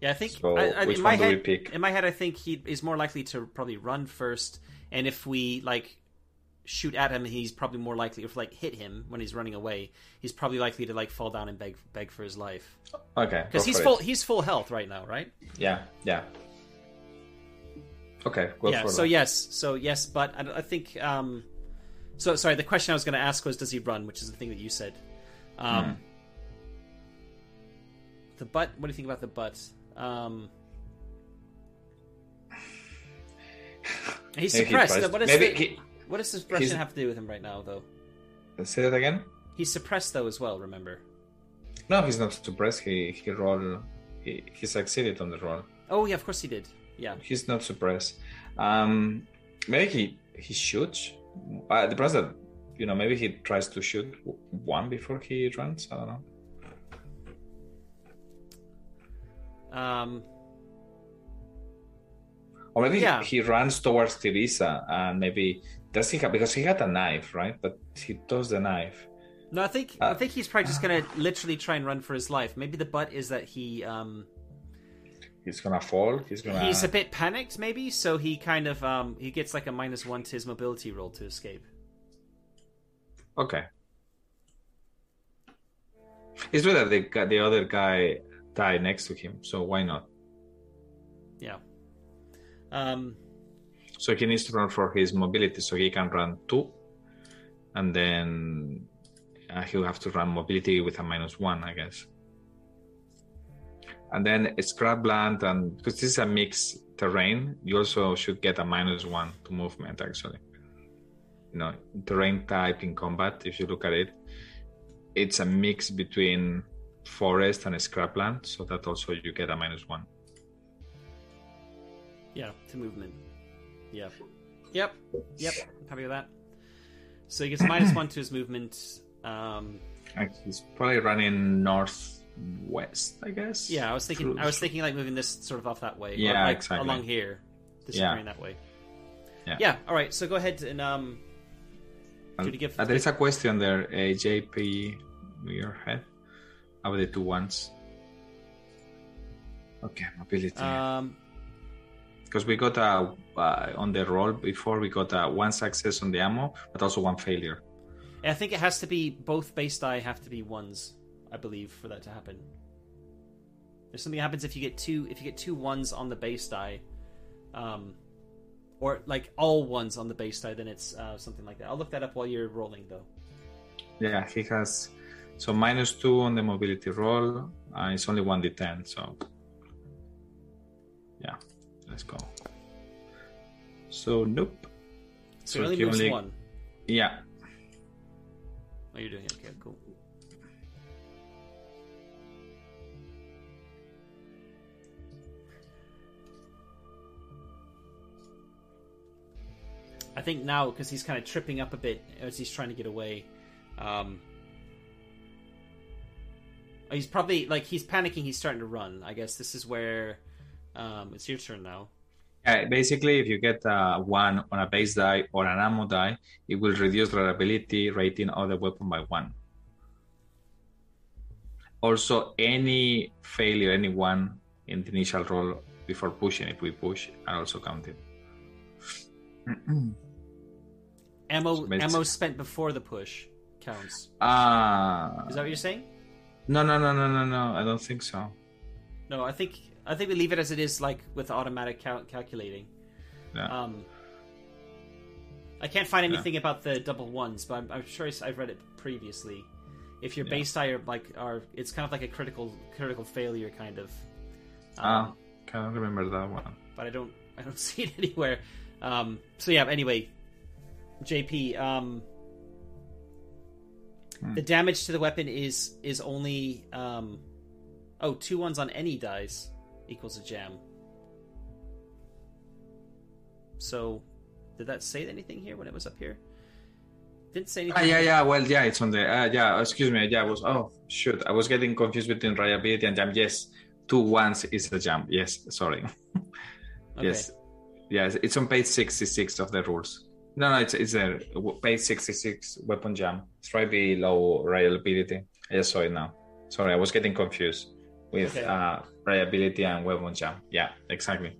Yeah, I think So, I, I, which in my do head, we pick? In my head, I think he is more likely to probably run first, and if we like shoot at him, he's probably more likely if like hit him when he's running away, he's probably likely to like fall down and beg beg for his life okay because he's full it. he's full health right now, right? yeah yeah okay yeah. So that. yes, so yes, but I, I think um, so. Sorry, the question I was going to ask was, does he run? Which is the thing that you said. Um, Hmm. The butt. What do you think about the butt? Um, *sighs* he's he suppressed. tries- what, is maybe the, he- what does suppression he's- have to do with him right now, though? say that again He's suppressed though as well. Remember? no he's not suppressed he he rolled he, he succeeded on the roll Oh yeah, of course he did. Yeah. he's not suppressed um maybe he he shoots uh, the that you know maybe he tries to shoot one before he runs i don't know Um, Or maybe Yeah. he runs towards Teresa and maybe does he have because he had a knife, right? But he does the knife. no, I think I Uh, think he's probably just gonna *sighs* literally try and run for his life. Maybe the butt is that he um He's gonna fall. He's gonna. he's a bit panicked, maybe. So he kind of um he gets like a minus one to his mobility roll to escape. Okay. It's that the the other guy died next to him, so why not? Yeah. Um. So he needs to run for his mobility, so he can run two, and then uh, he'll have to run mobility with a minus one, I guess. And then scrapland, and because this is a mixed terrain, you also should get a minus one to movement. Actually, you know, terrain type in combat. If you look at it, it's a mix between forest and scrapland, so that also you get a minus one. Yeah, to movement. Yep. Yep. Yep. I'm happy with that. So he gets minus one to his movement. Um. He's probably running north west, I guess. Yeah, I was thinking. Through, I was thinking like moving this sort of off that way. Yeah, like exactly. Along here, disappearing yeah. that way. Yeah. Yeah. All right. So go ahead and um. Give, uh, there is a question there, uh, JP, your head, about the two ones. Okay, mobility. Um, because we got a uh, on the roll before we got a one success on the ammo, but also one failure. I think it has to be both base die have to be ones, I believe, for that to happen. If something happens if you get two if you get two ones on the base die, um, or like all ones on the base die, then it's uh, something like that. I'll look that up while you're rolling, though. Yeah, he has so minus two on the mobility roll. Uh, it's only one d10, so yeah, let's go. So nope. So, so only moves only... one. Yeah. Oh, you're doing it. Okay, cool. I think now because he's kind of tripping up a bit as he's trying to get away. Um, he's probably like he's panicking. He's starting to run. I guess this is where um, it's your turn now. Yeah, basically, if you get a one on a base die or an ammo die, it will reduce the ability rating of the weapon by one. Also, any failure, any one in the initial roll before pushing, if we push, are also counted. *clears throat* ammo so ammo spent before the push counts. Ah, uh, is that what you're saying? No, no, no, no, no, no. I don't think so. No, I think I think we leave it as it is, like with automatic cal- calculating. Yeah. Um, I can't find anything yeah. about the double ones, but I'm, I'm, sure I've read it previously. If your yeah. base die are like are, it's kind of like a critical critical failure kind of. Um, ah, can't remember that one. But I don't I don't *laughs* see it anywhere. Um, so yeah. Anyway, JP. Um, hmm. The damage to the weapon is is only um, oh two ones on any dice equals a jam. So, did that say anything here when it was up here? Didn't say anything. Ah, yeah, yeah. Well, yeah, it's on the. Uh, yeah, excuse me. Yeah, I was. Oh, shoot. I was getting confused between reliability and jam. Yes, two ones is a jam. Yes, sorry. *laughs* okay. Yes, yes. It's on page sixty-six of the rules. No, no, it's it's a page sixty-six weapon jam. It's right below reliability. I just saw it now. Sorry, I was getting confused with okay. uh, reliability and weapon jam. Yeah, exactly.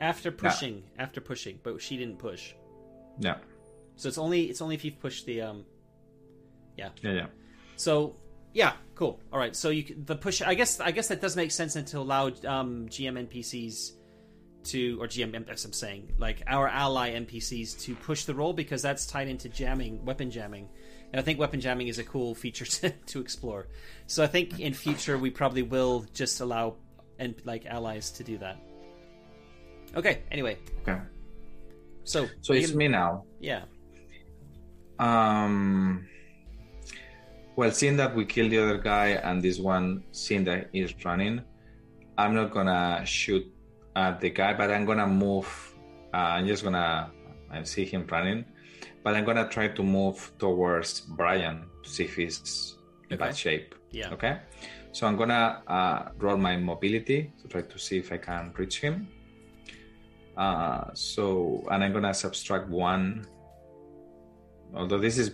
After pushing, yeah. after pushing, but she didn't push. Yeah. So it's only it's only if you've pushed the um. Yeah. Yeah, yeah. So yeah, cool. All right, so you the push. I guess I guess that does make sense and to allow um, GM NPCs to or GM as I'm saying like our ally NPCs to push the roll because that's tied into jamming, weapon jamming. And I think weapon jamming is a cool feature *laughs* to, to explore. So I think in future we probably will just allow and like allies to do that. Okay. Anyway. Okay. So. So it's me now. Yeah. Um. Well, seeing that we killed the other guy and this one, seeing that he's running, I'm not gonna shoot at the guy, but I'm gonna move. Uh, I'm just gonna. I see him running but I'm gonna try to move towards Brian to see if he's in okay. bad shape. Yeah. Okay. So I'm gonna uh, roll my mobility to try to see if I can reach him. Uh, so and I'm gonna subtract one. Although this is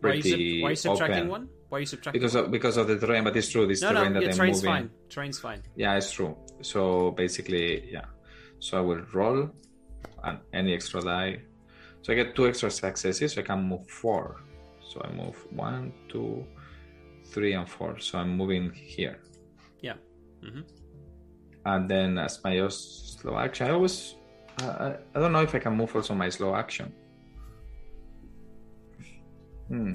pretty. Why are you, sub- why are you subtracting one? Why are you subtracting? Because of, because of the terrain, but it's true. This no, terrain no, that yeah, I'm terrain's moving. fine. Terrain's fine. Yeah, it's true. So basically, yeah. So I will roll, and any extra die so I get two extra successes, so I can move four. So I move one, two, three, and four. So I'm moving here. Yeah. Mm-hmm. And then as my slow action, I always, uh, I don't know if I can move also my slow action. Hmm.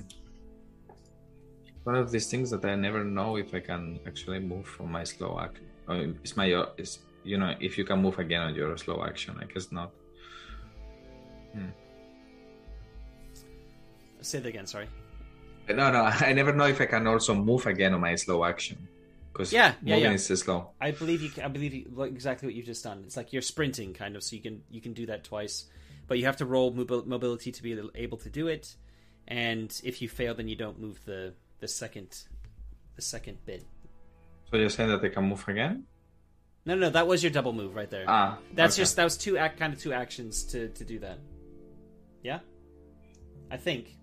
One of these things that I never know if I can actually move from my slow action. Oh, it's my, is you know, if you can move again on your slow action. I guess not. Hmm. Say that again. Sorry. No, no. *laughs* I never know if I can also move again on my slow action because yeah, yeah, moving yeah. is slow. I believe you. I believe you, like exactly what you've just done. It's like you're sprinting, kind of. So you can you can do that twice, but you have to roll mobility to be able to do it. And if you fail, then you don't move the the second the second bit. So you're saying that they can move again? No, no, that was your double move right there. Ah, That's okay. just that was two act kind of two actions to to do that. Yeah, I think.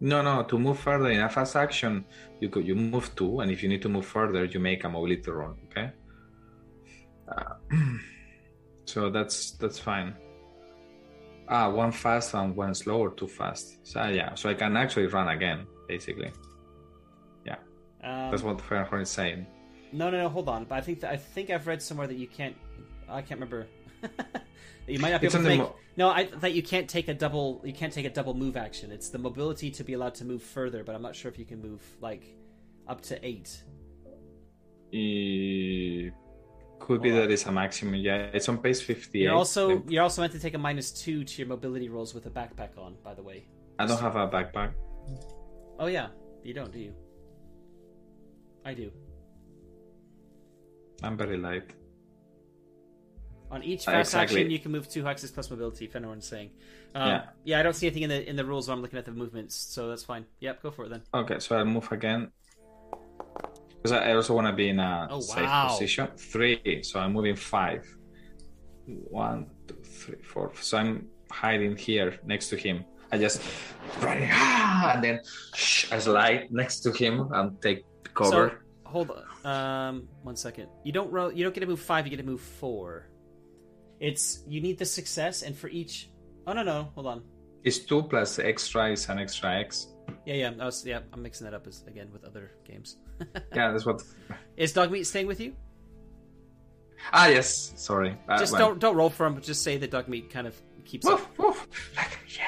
No, no. To move further in a fast action, you could you move two, and if you need to move further, you make a mobility roll. Okay. Uh, *clears throat* so that's that's fine. Ah, one fast and one slow or two fast. So yeah, so I can actually run again, basically. Yeah, Um, that's what Fahrenheit is saying. No, no, no. Hold on. But I think that, I think I've read somewhere that you can't. I can't remember. *laughs* that you might not be It's able to make. mo- no, I that you can't take a double. You can't take a double move action. It's the mobility to be allowed to move further, but I'm not sure if you can move like up to eight. Eh, could be that it's a maximum. Yeah, it's on page fifty-eight. You're also Then- you're also meant to take a minus two to your mobility rolls with a backpack on. By the way. I don't have a backpack. Oh yeah, you don't, do you? I do. I'm very light. On each Uh, fast exactly. action, you can move two hexes plus mobility. If anyone's saying, um, Yeah. yeah, I don't see anything in the in the rules. When I'm looking at the movements, so that's fine. Yep, go for it then. Okay, so I'll move again. Because I I also want to be in a Oh, safe wow. position. Three, so I'm moving five. One, two, three, four. So I'm hiding here next to him. I just running, ah, and then shh, I slide next to him and take cover. So hold on, um, one second. You don't roll. You don't get to move five. You get to move four. It's you need the success, and for each. Oh no no, hold on. It's two plus extra is an extra X. Yeah yeah, I was, yeah. I'm mixing that up as, again with other games. *laughs* Yeah, that's what. Is dog meat staying with you? Ah, yes. Sorry. Uh, Just well, don't don't roll for him. Just say that Dogmeat kind of keeps up. Woof, woof. Like, yeah,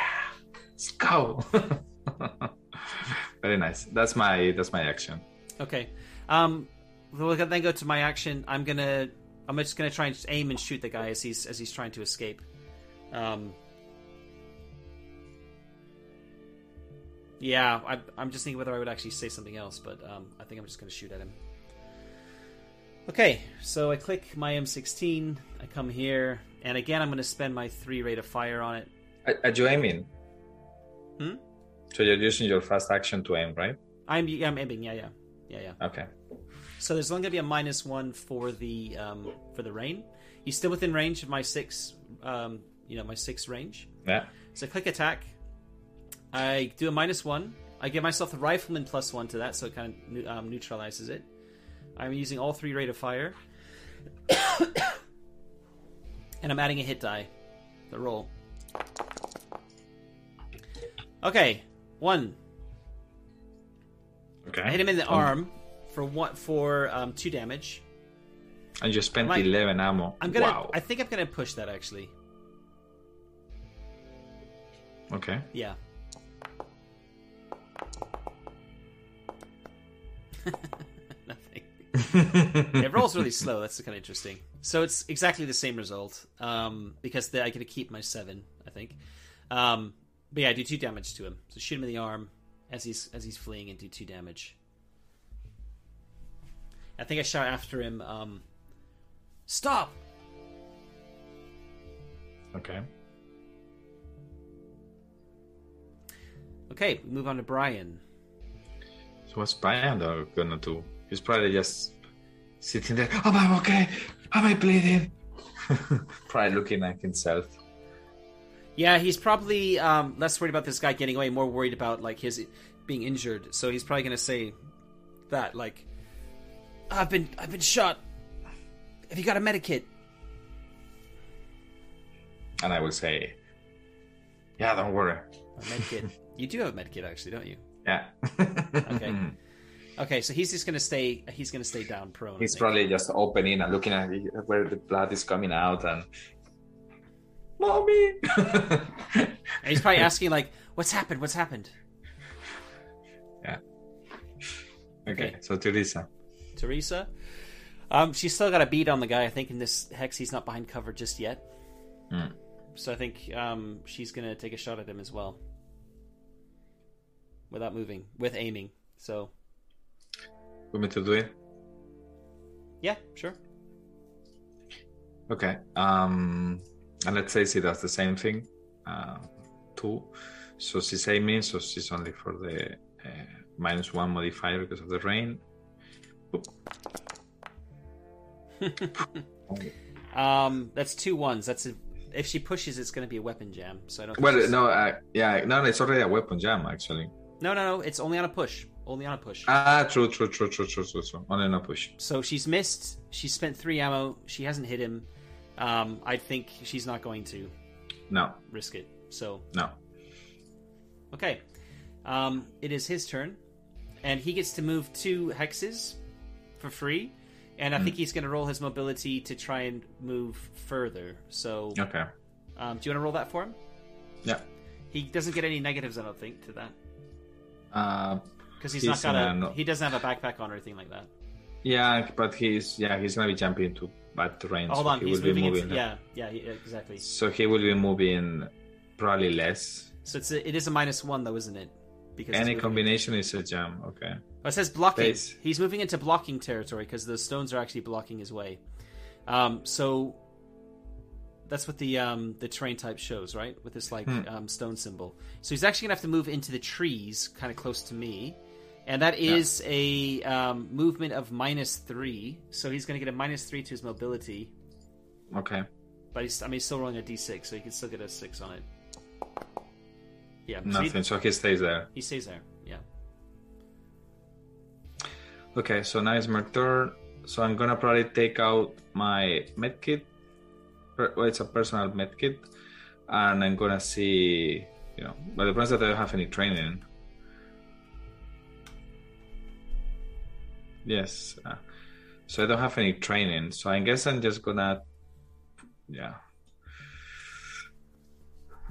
let's go. *laughs* Very nice. That's my that's my action. Okay. Um, we'll then go to my action. I'm gonna. I'm just gonna try and just aim and shoot the guy as he's as he's trying to escape. Um. Yeah, I, I'm just thinking whether I would actually say something else, but um, I think I'm just gonna shoot at him. Okay, so I click my M16. I come here, and again I'm gonna spend my three rate of fire on it. Are, are you aiming? Hmm? So you're using your fast action to aim, right? I'm I'm aiming. Yeah, yeah, yeah, yeah. Okay. So there's only going to be a minus one for the um, for the rain. He's still within range of my six, um, you know, my six range. Yeah. So click attack. I do a minus one. I give myself the rifleman plus one to that, so it kind of um, neutralizes it. I'm using all three rate of fire, *coughs* and I'm adding a hit die. The roll. Okay, one. Okay. I hit him in the arm for what for um, two damage. And you spent Right. 11 ammo. I'm gonna. Wow. I think I'm gonna push that actually. Okay. Yeah. *laughs* Nothing. *laughs* it rolls really slow. That's kind of interesting. So it's exactly the same result um, because the, I get to keep my seven. I think. Um, but yeah, I do two damage to him. So shoot him in the arm as he's as he's fleeing and do two damage. I think I shot after him. Um, Stop! Okay. Okay, we move on to Brian. So what's Brian gonna do? He's probably just sitting there. Am I okay? Am I bleeding? *laughs* probably looking at himself. Yeah, he's probably um, less worried about this guy getting away, more worried about like his being injured. So he's probably gonna say that like, "I've been I've been shot. Have you got a medikit?" And I would say, Yeah, don't worry. A medikit. *laughs* you do have a medikit, actually, don't you? Yeah. Okay. *laughs* Okay, so he's just gonna stay. He's gonna stay down prone. He's probably just opening and looking at where the blood is coming out and mommy *laughs* And he's probably asking like, "What's happened? What's happened?" yeah okay, Okay. so teresa Teresa. Um, she's still got a beat on the guy. I think in this hex, he's not behind cover just yet. Hmm. So I think um, she's gonna take a shot at him as well, without moving, with aiming. So want me to do it yeah, sure. okay um and let's say she does the same thing uh too so she's aiming so she's only for the uh, minus one modifier because of the rain *laughs* um, that's two ones. That's a, if she pushes, it's going to be a weapon jam. So I don't. Well, no, uh, yeah, no, it's already a weapon jam actually. No, no, no. It's only on a push. Only on a push. Ah, true, true, true, true, true, true, true. Only on a push. So she's missed. She spent three ammo. She hasn't hit him. Um, I think she's not going to. No. Risk it. So. No. Okay. Um, it is his turn, and he gets to move two hexes for free. And I mm. think he's going to roll his mobility to try and move further. So. Okay. Um, do you want to roll that for him? Yeah. He doesn't get any negatives, I don't think, to that. Uh, because he's, he's, not got a he doesn't have a backpack on or anything like that. Yeah, but he's yeah he's gonna be jumping into bad terrain. Hold so on, he he's moving. Into, yeah, yeah, exactly. So he will be moving probably less. So it's a, it is a minus one though, isn't it? Because any combination is a jam. Okay. Oh, it says blocking. Base. He's moving into blocking territory because the stones are actually blocking his way. Um, so that's what the um, the terrain type shows, right? With this like hmm. um, stone symbol. So he's actually gonna have to move into the trees, kind of close to me, and that is yeah. a um, movement of minus three. So he's gonna get a minus three to his mobility. Okay. But he's, I mean, he's still rolling a d6, so he can still get a six on it. Yeah. Nothing. So he, so he stays there. He stays there. Yeah. Okay, so now it's my turn. So I'm gonna probably take out my medkit well, it's a personal medkit, and I'm gonna see, you know, but the problem is that I don't have any training. Yes, uh, so I don't have any training, so I guess I'm just gonna, yeah.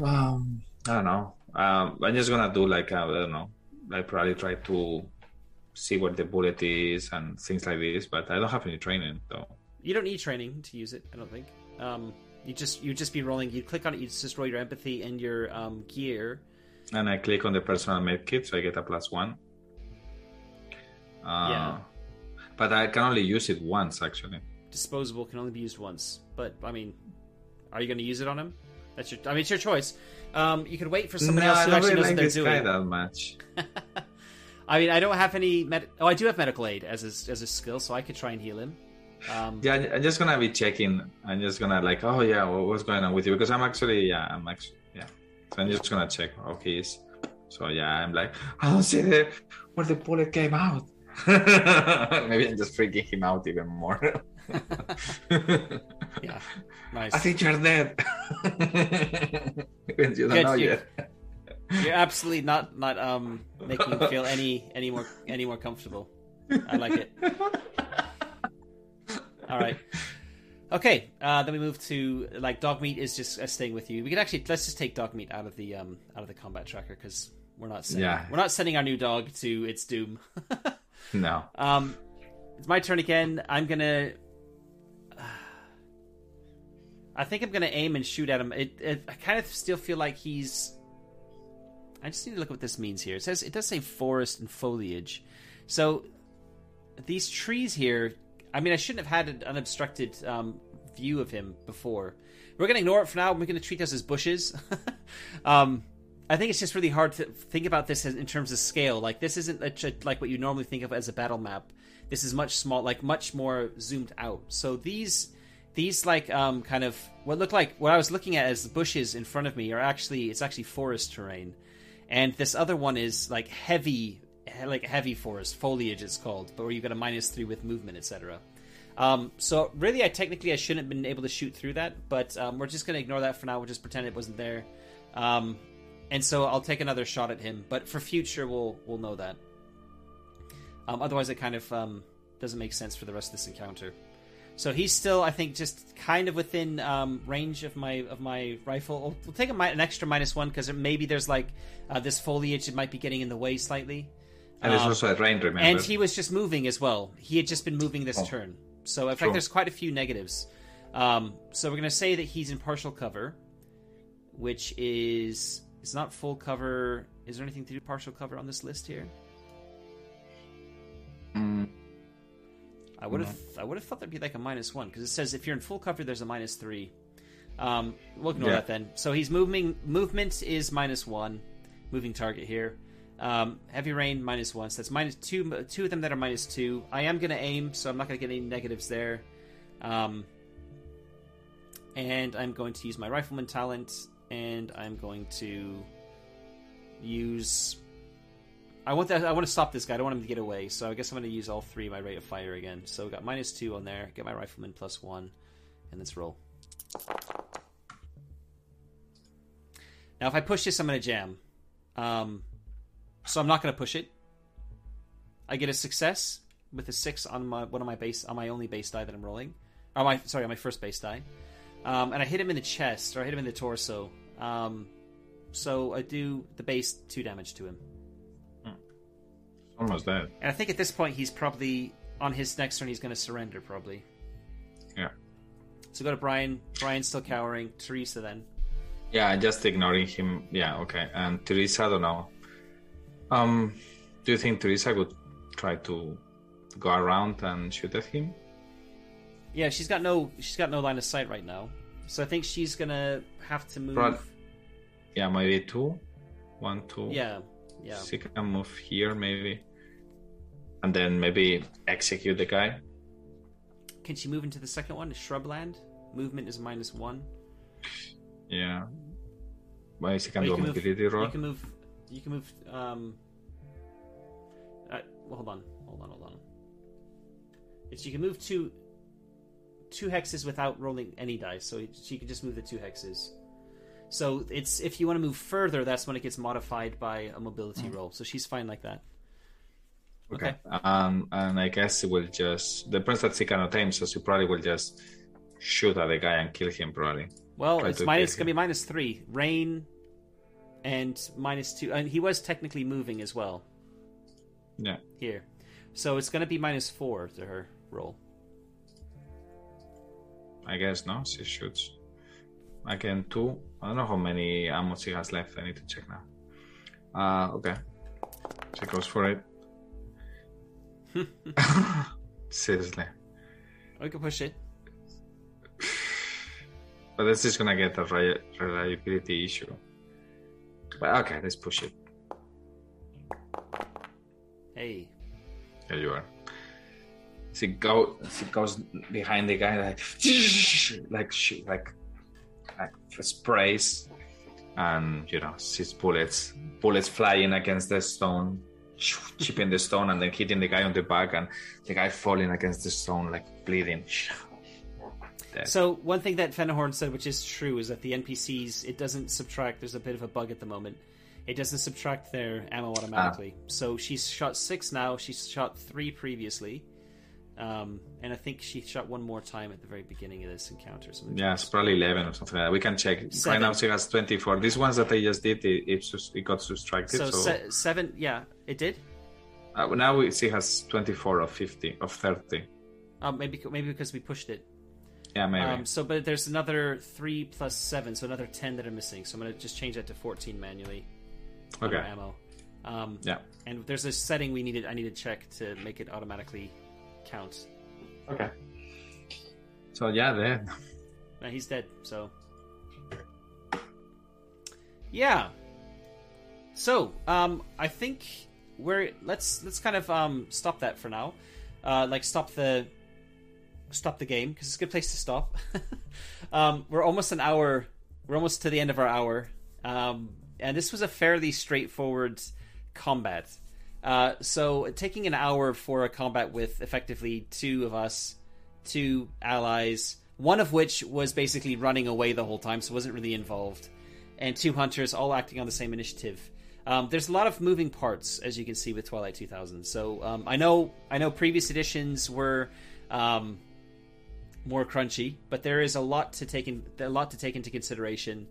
Um, I don't know. Um, I'm just gonna do like I don't know. I probably try to see what the bullet is and things like this, but I don't have any training though. You don't need training to use it. I don't think. Um, you just you just be rolling. You click on it. You just roll your empathy and your um, gear. And I click on the personal med kit, so I get a plus one. Uh, yeah. But I can only use it once, actually. Disposable can only be used once. But I mean, are you going to use it on him? That's your. I mean, it's your choice. Um, you could wait for somebody no, else who actually really knows like what they're doing. that much. *laughs* I mean, I don't have any. Med- oh, I do have medical aid as a, as a skill, so I could try and heal him. Um, yeah, I'm just gonna be checking. I'm just gonna like, oh yeah, what's going on with you? Because I'm actually, yeah, I'm actually, yeah. So I'm just gonna check how he is. So yeah, I'm like, *laughs* I don't see the where the bullet came out. *laughs* Maybe I'm just freaking him out even more. Yeah, nice. I think you're dead. *laughs* you don't Good, know you're, yet. You're absolutely not not um making him feel any any more any more comfortable. I like it. All right. Okay, uh, then we move to like dog meat is just uh, staying with you. We can actually let's just take dog meat out of the um out of the combat tracker because we're not sending, yeah. we're not sending our new dog to its doom. *laughs* no. Um, it's my turn again. I'm gonna. I think I'm gonna aim and shoot at him. It, it, I kind of still feel like he's. I just need to look at what this means here. It says it does say forest and foliage, so these trees here I mean, I shouldn't have had an unobstructed um, view of him before. We're to ignore it for now. We're to treat this as bushes. *laughs* um, I think it's just really hard to think about this in terms of scale. Like this isn't a, like what you normally think of as a battle map. This is much small, like much more zoomed out. So these these like um, kind of what look like what I was looking at as bushes in front of me are actually it's actually forest terrain, and this other one is like heavy like heavy forest foliage it's called, but where you got a minus three with movement, etc. Um, so really, I technically I shouldn't have been able to shoot through that, but um, we're just gonna ignore that for now. We'll just pretend it wasn't there, um, and so I'll take another shot at him. But for future, we'll we'll know that. Um, otherwise, it kind of um, doesn't make sense for the rest of this encounter. So he's still, I think, just kind of within um, range of my of my rifle. We'll, we'll take a, an extra minus one because maybe there's like uh, this foliage that might be getting in the way slightly. And there's um, also a rain, remember? And he was just moving as well. He had just been moving this oh. turn. So, in fact, there's quite a few negatives. Um, so, we're going to say that he's in partial cover, which is. It's not full cover. Is there anything to do partial cover on this list here? Mm. I would have I would have thought there'd be like a minus one because it says if you're in full cover, there's a minus three. Um, we'll ignore yeah. that then. So he's moving. Movement is minus one. Moving target here. Um, heavy rain minus one. So that's minus two. Two of them that are minus two. I am going to aim, so I'm not going to get any negatives there. Um, and I'm going to use my rifleman talent, and I'm going to use. I want that. I want to stop this guy. I don't want him to get away. So I guess I'm going to use all three my rate of fire again. So we got minus two on there. Get my rifleman plus one, and let's roll. Now, if I push this, I'm going to jam. Um, so I'm not going to push it. I get a success with a six on my one of my base on my only base die that I'm rolling. Oh my sorry, on my first base die. Um, and I hit him in the chest or I hit him in the torso. Um, so I do the base two damage to him. Almost dead. And I think at this point he's probably on his next turn he's going to surrender probably. Yeah. So go to Brian. Brian's still cowering. Teresa then. Yeah, just ignoring him. Yeah, okay. And Teresa, I don't know. Um, do you think Teresa would try to go around and shoot at him? Yeah, she's got no she's got no line of sight right now. So I think she's gonna have to move. Pro- yeah, maybe two, one, two. Yeah, yeah. She can move here maybe, and then maybe execute the guy. Can she move into the second one, shrubland? Movement is minus one. Yeah. Well, she can do you a can move- roll. You can move. You can move. Um. Uh, well, hold on, hold on, hold on. It's you can move two. Two hexes without rolling any dice, so she can just move the two hexes. So it's if you want to move further, that's when it gets modified by a mobility roll. So she's fine like that. Okay. Um, and I guess it will just depends that she cannot aim, so she probably will just shoot at the guy and kill him probably. Well, Try it's to minus. It's gonna be minus three. Rain, and minus two. And he was technically moving as well Yeah. here, so it's gonna be minus four to her roll. I guess no, she shoots. Again, two. I don't know how many ammo she has left. I need to check now. Uh, okay. She goes for it. *laughs* Seriously. We can push it. *sighs* But this is gonna get a reliability issue. But okay, let's push it. Hey, There you are. She go. She goes behind the guy like, *laughs* like she like, like sprays, and you know, sees bullets, bullets flying against the stone, chipping the stone, and then hitting the guy on the back, and the guy falling against the stone like bleeding. Dead. So one thing that Fenahorn said, which is true, is that the NPCs it doesn't subtract. There's a bit of a bug at the moment. It doesn't subtract their ammo ah. automatically. So she's shot six now. She's shot three previously, um, and I think she shot one more time at the very beginning of this encounter. Something Yeah, it's probably 11 or something like that. We can check. Seven. Right now she has 24. These ones that I just did, it, it, it got subtracted. so So, se- seven. Yeah, it did. uh, now we, she has 24 of 50, of 30. Um, maybe maybe because we pushed it. Yeah, maybe. Um, so, but there's another three plus seven, so another ten that are missing. So I'm gonna just change that to fourteen manually. okay. ammo. Um, Yeah. And there's a setting we needed. I need to check to make it automatically count. Okay. So yeah, there. No, he's dead. So. Yeah. So, um, I think we're let's let's kind of um stop that for now. Uh, like stop the stop the game because it's a good place to stop. *laughs* um, we're almost an hour. We're almost to the end of our hour. Um, and this was a fairly straightforward combat. Uh, so taking an hour for a combat with effectively two of us, two allies, one of which was basically running away the whole time, so wasn't really involved, and two hunters all acting on the same initiative. Um, there's a lot of moving parts, as you can see with Twilight 2000. So um, I know I know previous editions were um, more crunchy, but there is a lot to take in, a lot to take into consideration.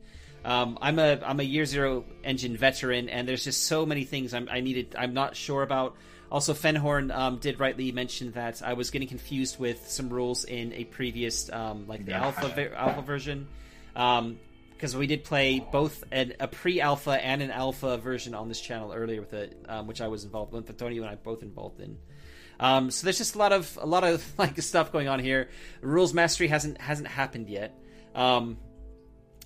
Um, I'm a I'm a year zero engine veteran, and there's just so many things I'm, I needed. I'm not sure about. Also, Fenhorn um, did rightly mention that I was getting confused with some rules in a previous, um, like the Yeah. alpha alpha version, because we did play both an, a pre-alpha and an alpha version on this channel earlier with it, um, which I was involved with. Antonio and I both involved in. Um, so there's just a lot of a lot of *laughs* like stuff going on here. Rules mastery hasn't hasn't happened yet.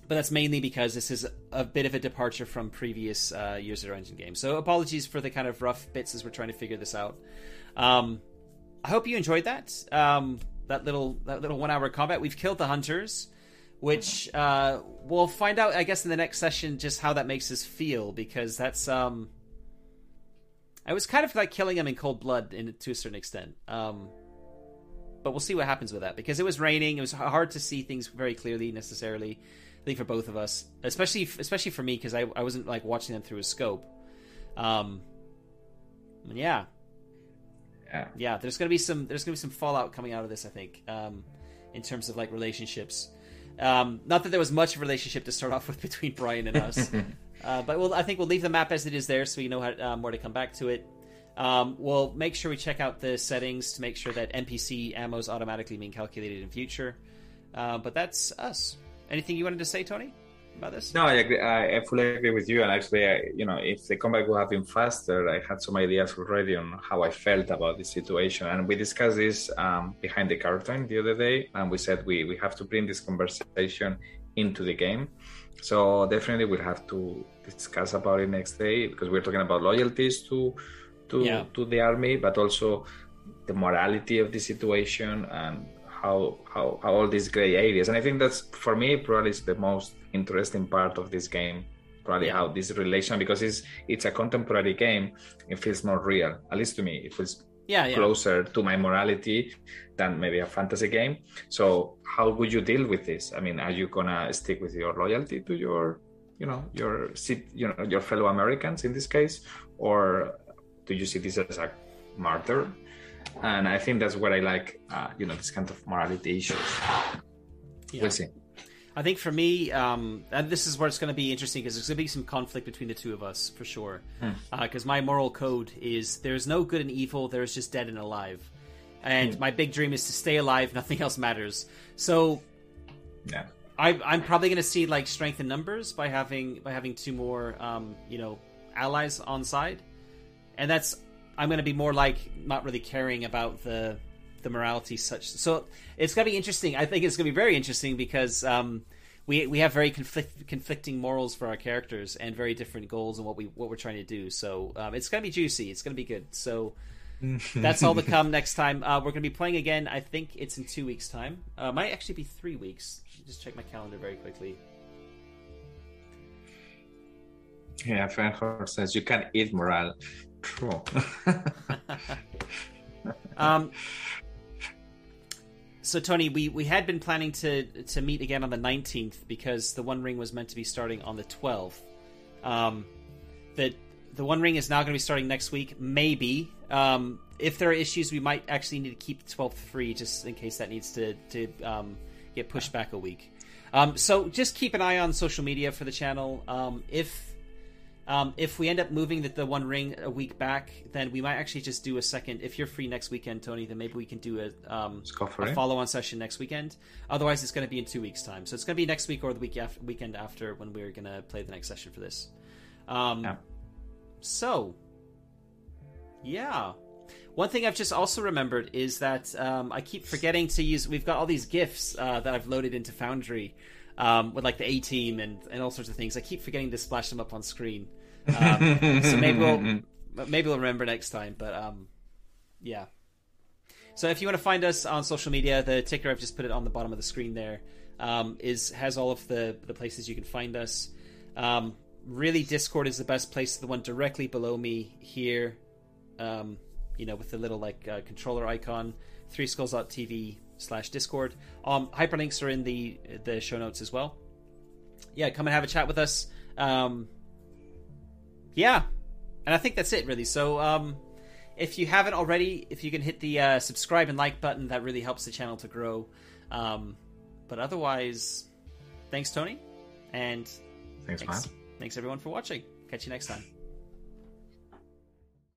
But that's mainly because this is a bit of a departure from previous uh, Year Zero Engine games. So apologies for the kind of rough bits as we're trying to figure this out. Um, I hope you enjoyed that. Um, that little that little one hour combat. We've killed the hunters, which uh, we'll find out, I guess, in the next session, just how that makes us feel because that's um, I was kind of like killing them in cold blood in, to a certain extent. Um, but we'll see what happens with that because it was raining. It was hard to see things very clearly necessarily. Think for both of us, especially especially for me because I, I wasn't like watching them through a scope. Um, yeah, yeah, yeah. There's gonna be some there's gonna be some fallout coming out of this. I think um, in terms of like relationships. Um, not that there was much of a relationship to start *laughs* off with between Brian and us, *laughs* uh, but we'll, I think we'll leave the map as it is there, so you know how, um, where to come back to it. Um, we'll make sure we check out the settings to make sure that NPC ammo is automatically being calculated in future. Uh, but that's us. Anything you wanted to say, Tony, about this? No, I agree. I, fully agree with you. And actually, I, you know, if the comeback would have been faster, I had some ideas already on how I felt about the situation. And we discussed this um, behind the curtain the other day, and we said we we have to bring this conversation into the game. So definitely, we'll have to discuss about it next day because we're talking about loyalties to to yeah. to the army, but also the morality of the situation and how, how how all these gray areas. And I think that's for me probably is the most interesting part of this game. Probably how this relation because it's it's a contemporary game. It feels more real, at least to me. It feels yeah, yeah. closer to my morality than maybe a fantasy game. So how would you deal with this? I mean, are you gonna stick with your loyalty to your you know your you know your fellow Americans in this case, or do you see this as a martyr? And I think that's what I like, uh, you know, this kind of morality issues. Yeah. We'll see. I think for me, um, and this is where it's going to be interesting because there's going to be some conflict between the two of us for sure. Because hmm. uh, my moral code is there's no good and evil, there's just dead and alive. And hmm. my big dream is to stay alive, *laughs* nothing else matters. So, yeah. I, I'm probably going to see like strength in numbers by having by having two more, um, you know, allies on side and that's I'm going to be more like not really caring about the the morality such. So it's going to be interesting. I think it's going to be very interesting because um, we we have very conflict, conflicting morals for our characters and very different goals and what we what we're trying to do. So um, it's going to be juicy. It's going to be good. So. *laughs* that's all to come next time. Uh, we're going to be playing again. I think it's in two weeks' time. Uh, might actually be three weeks. Just check my calendar very quickly. Yeah, Fernhor says you can eat morale. *laughs* Um, so Tony, we, we had been planning to to meet again on the nineteenth because the One Ring was meant to be starting on the twelfth. Um, the the One Ring is now going to be starting next week. Maybe um, if there are issues, we might actually need to keep the twelfth free just in case that needs to to um, get pushed back a week. Um, so just keep an eye on social media for the channel. Um, if um, if we end up moving the, the, one ring a week back, then we might actually just do a second. If you're free next weekend, Tony, then maybe we can do a, um, a follow-on session next weekend. Otherwise, it's going to be in two weeks' time. So it's going to be next week or the week after, weekend after when we're going to play the next session for this. Um, yeah. So, yeah. One thing I've just also remembered is that um, I keep forgetting to use. We've got all these gifs uh, that I've loaded into Foundry um, with like the A team and, and all sorts of things. I keep forgetting to splash them up on screen. Um, so maybe we'll *laughs* maybe we'll remember next time. But um, yeah. So if you want to find us on social media, the ticker I've just put it on the bottom of the screen there um, is has all of the the places you can find us. Um, really, Discord is the best place. The one directly below me here, um, you know, with the little like uh, controller icon. Three Skulls.tv slash Discord. Um, hyperlinks are in the the show notes as well. Yeah, come and have a chat with us. Um, yeah, and I think that's it really. So um, if you haven't already, if you can hit the uh, subscribe and like button, that really helps the channel to grow. Um, but otherwise, thanks Tony, and thanks, thanks, thanks everyone for watching. Catch you next time.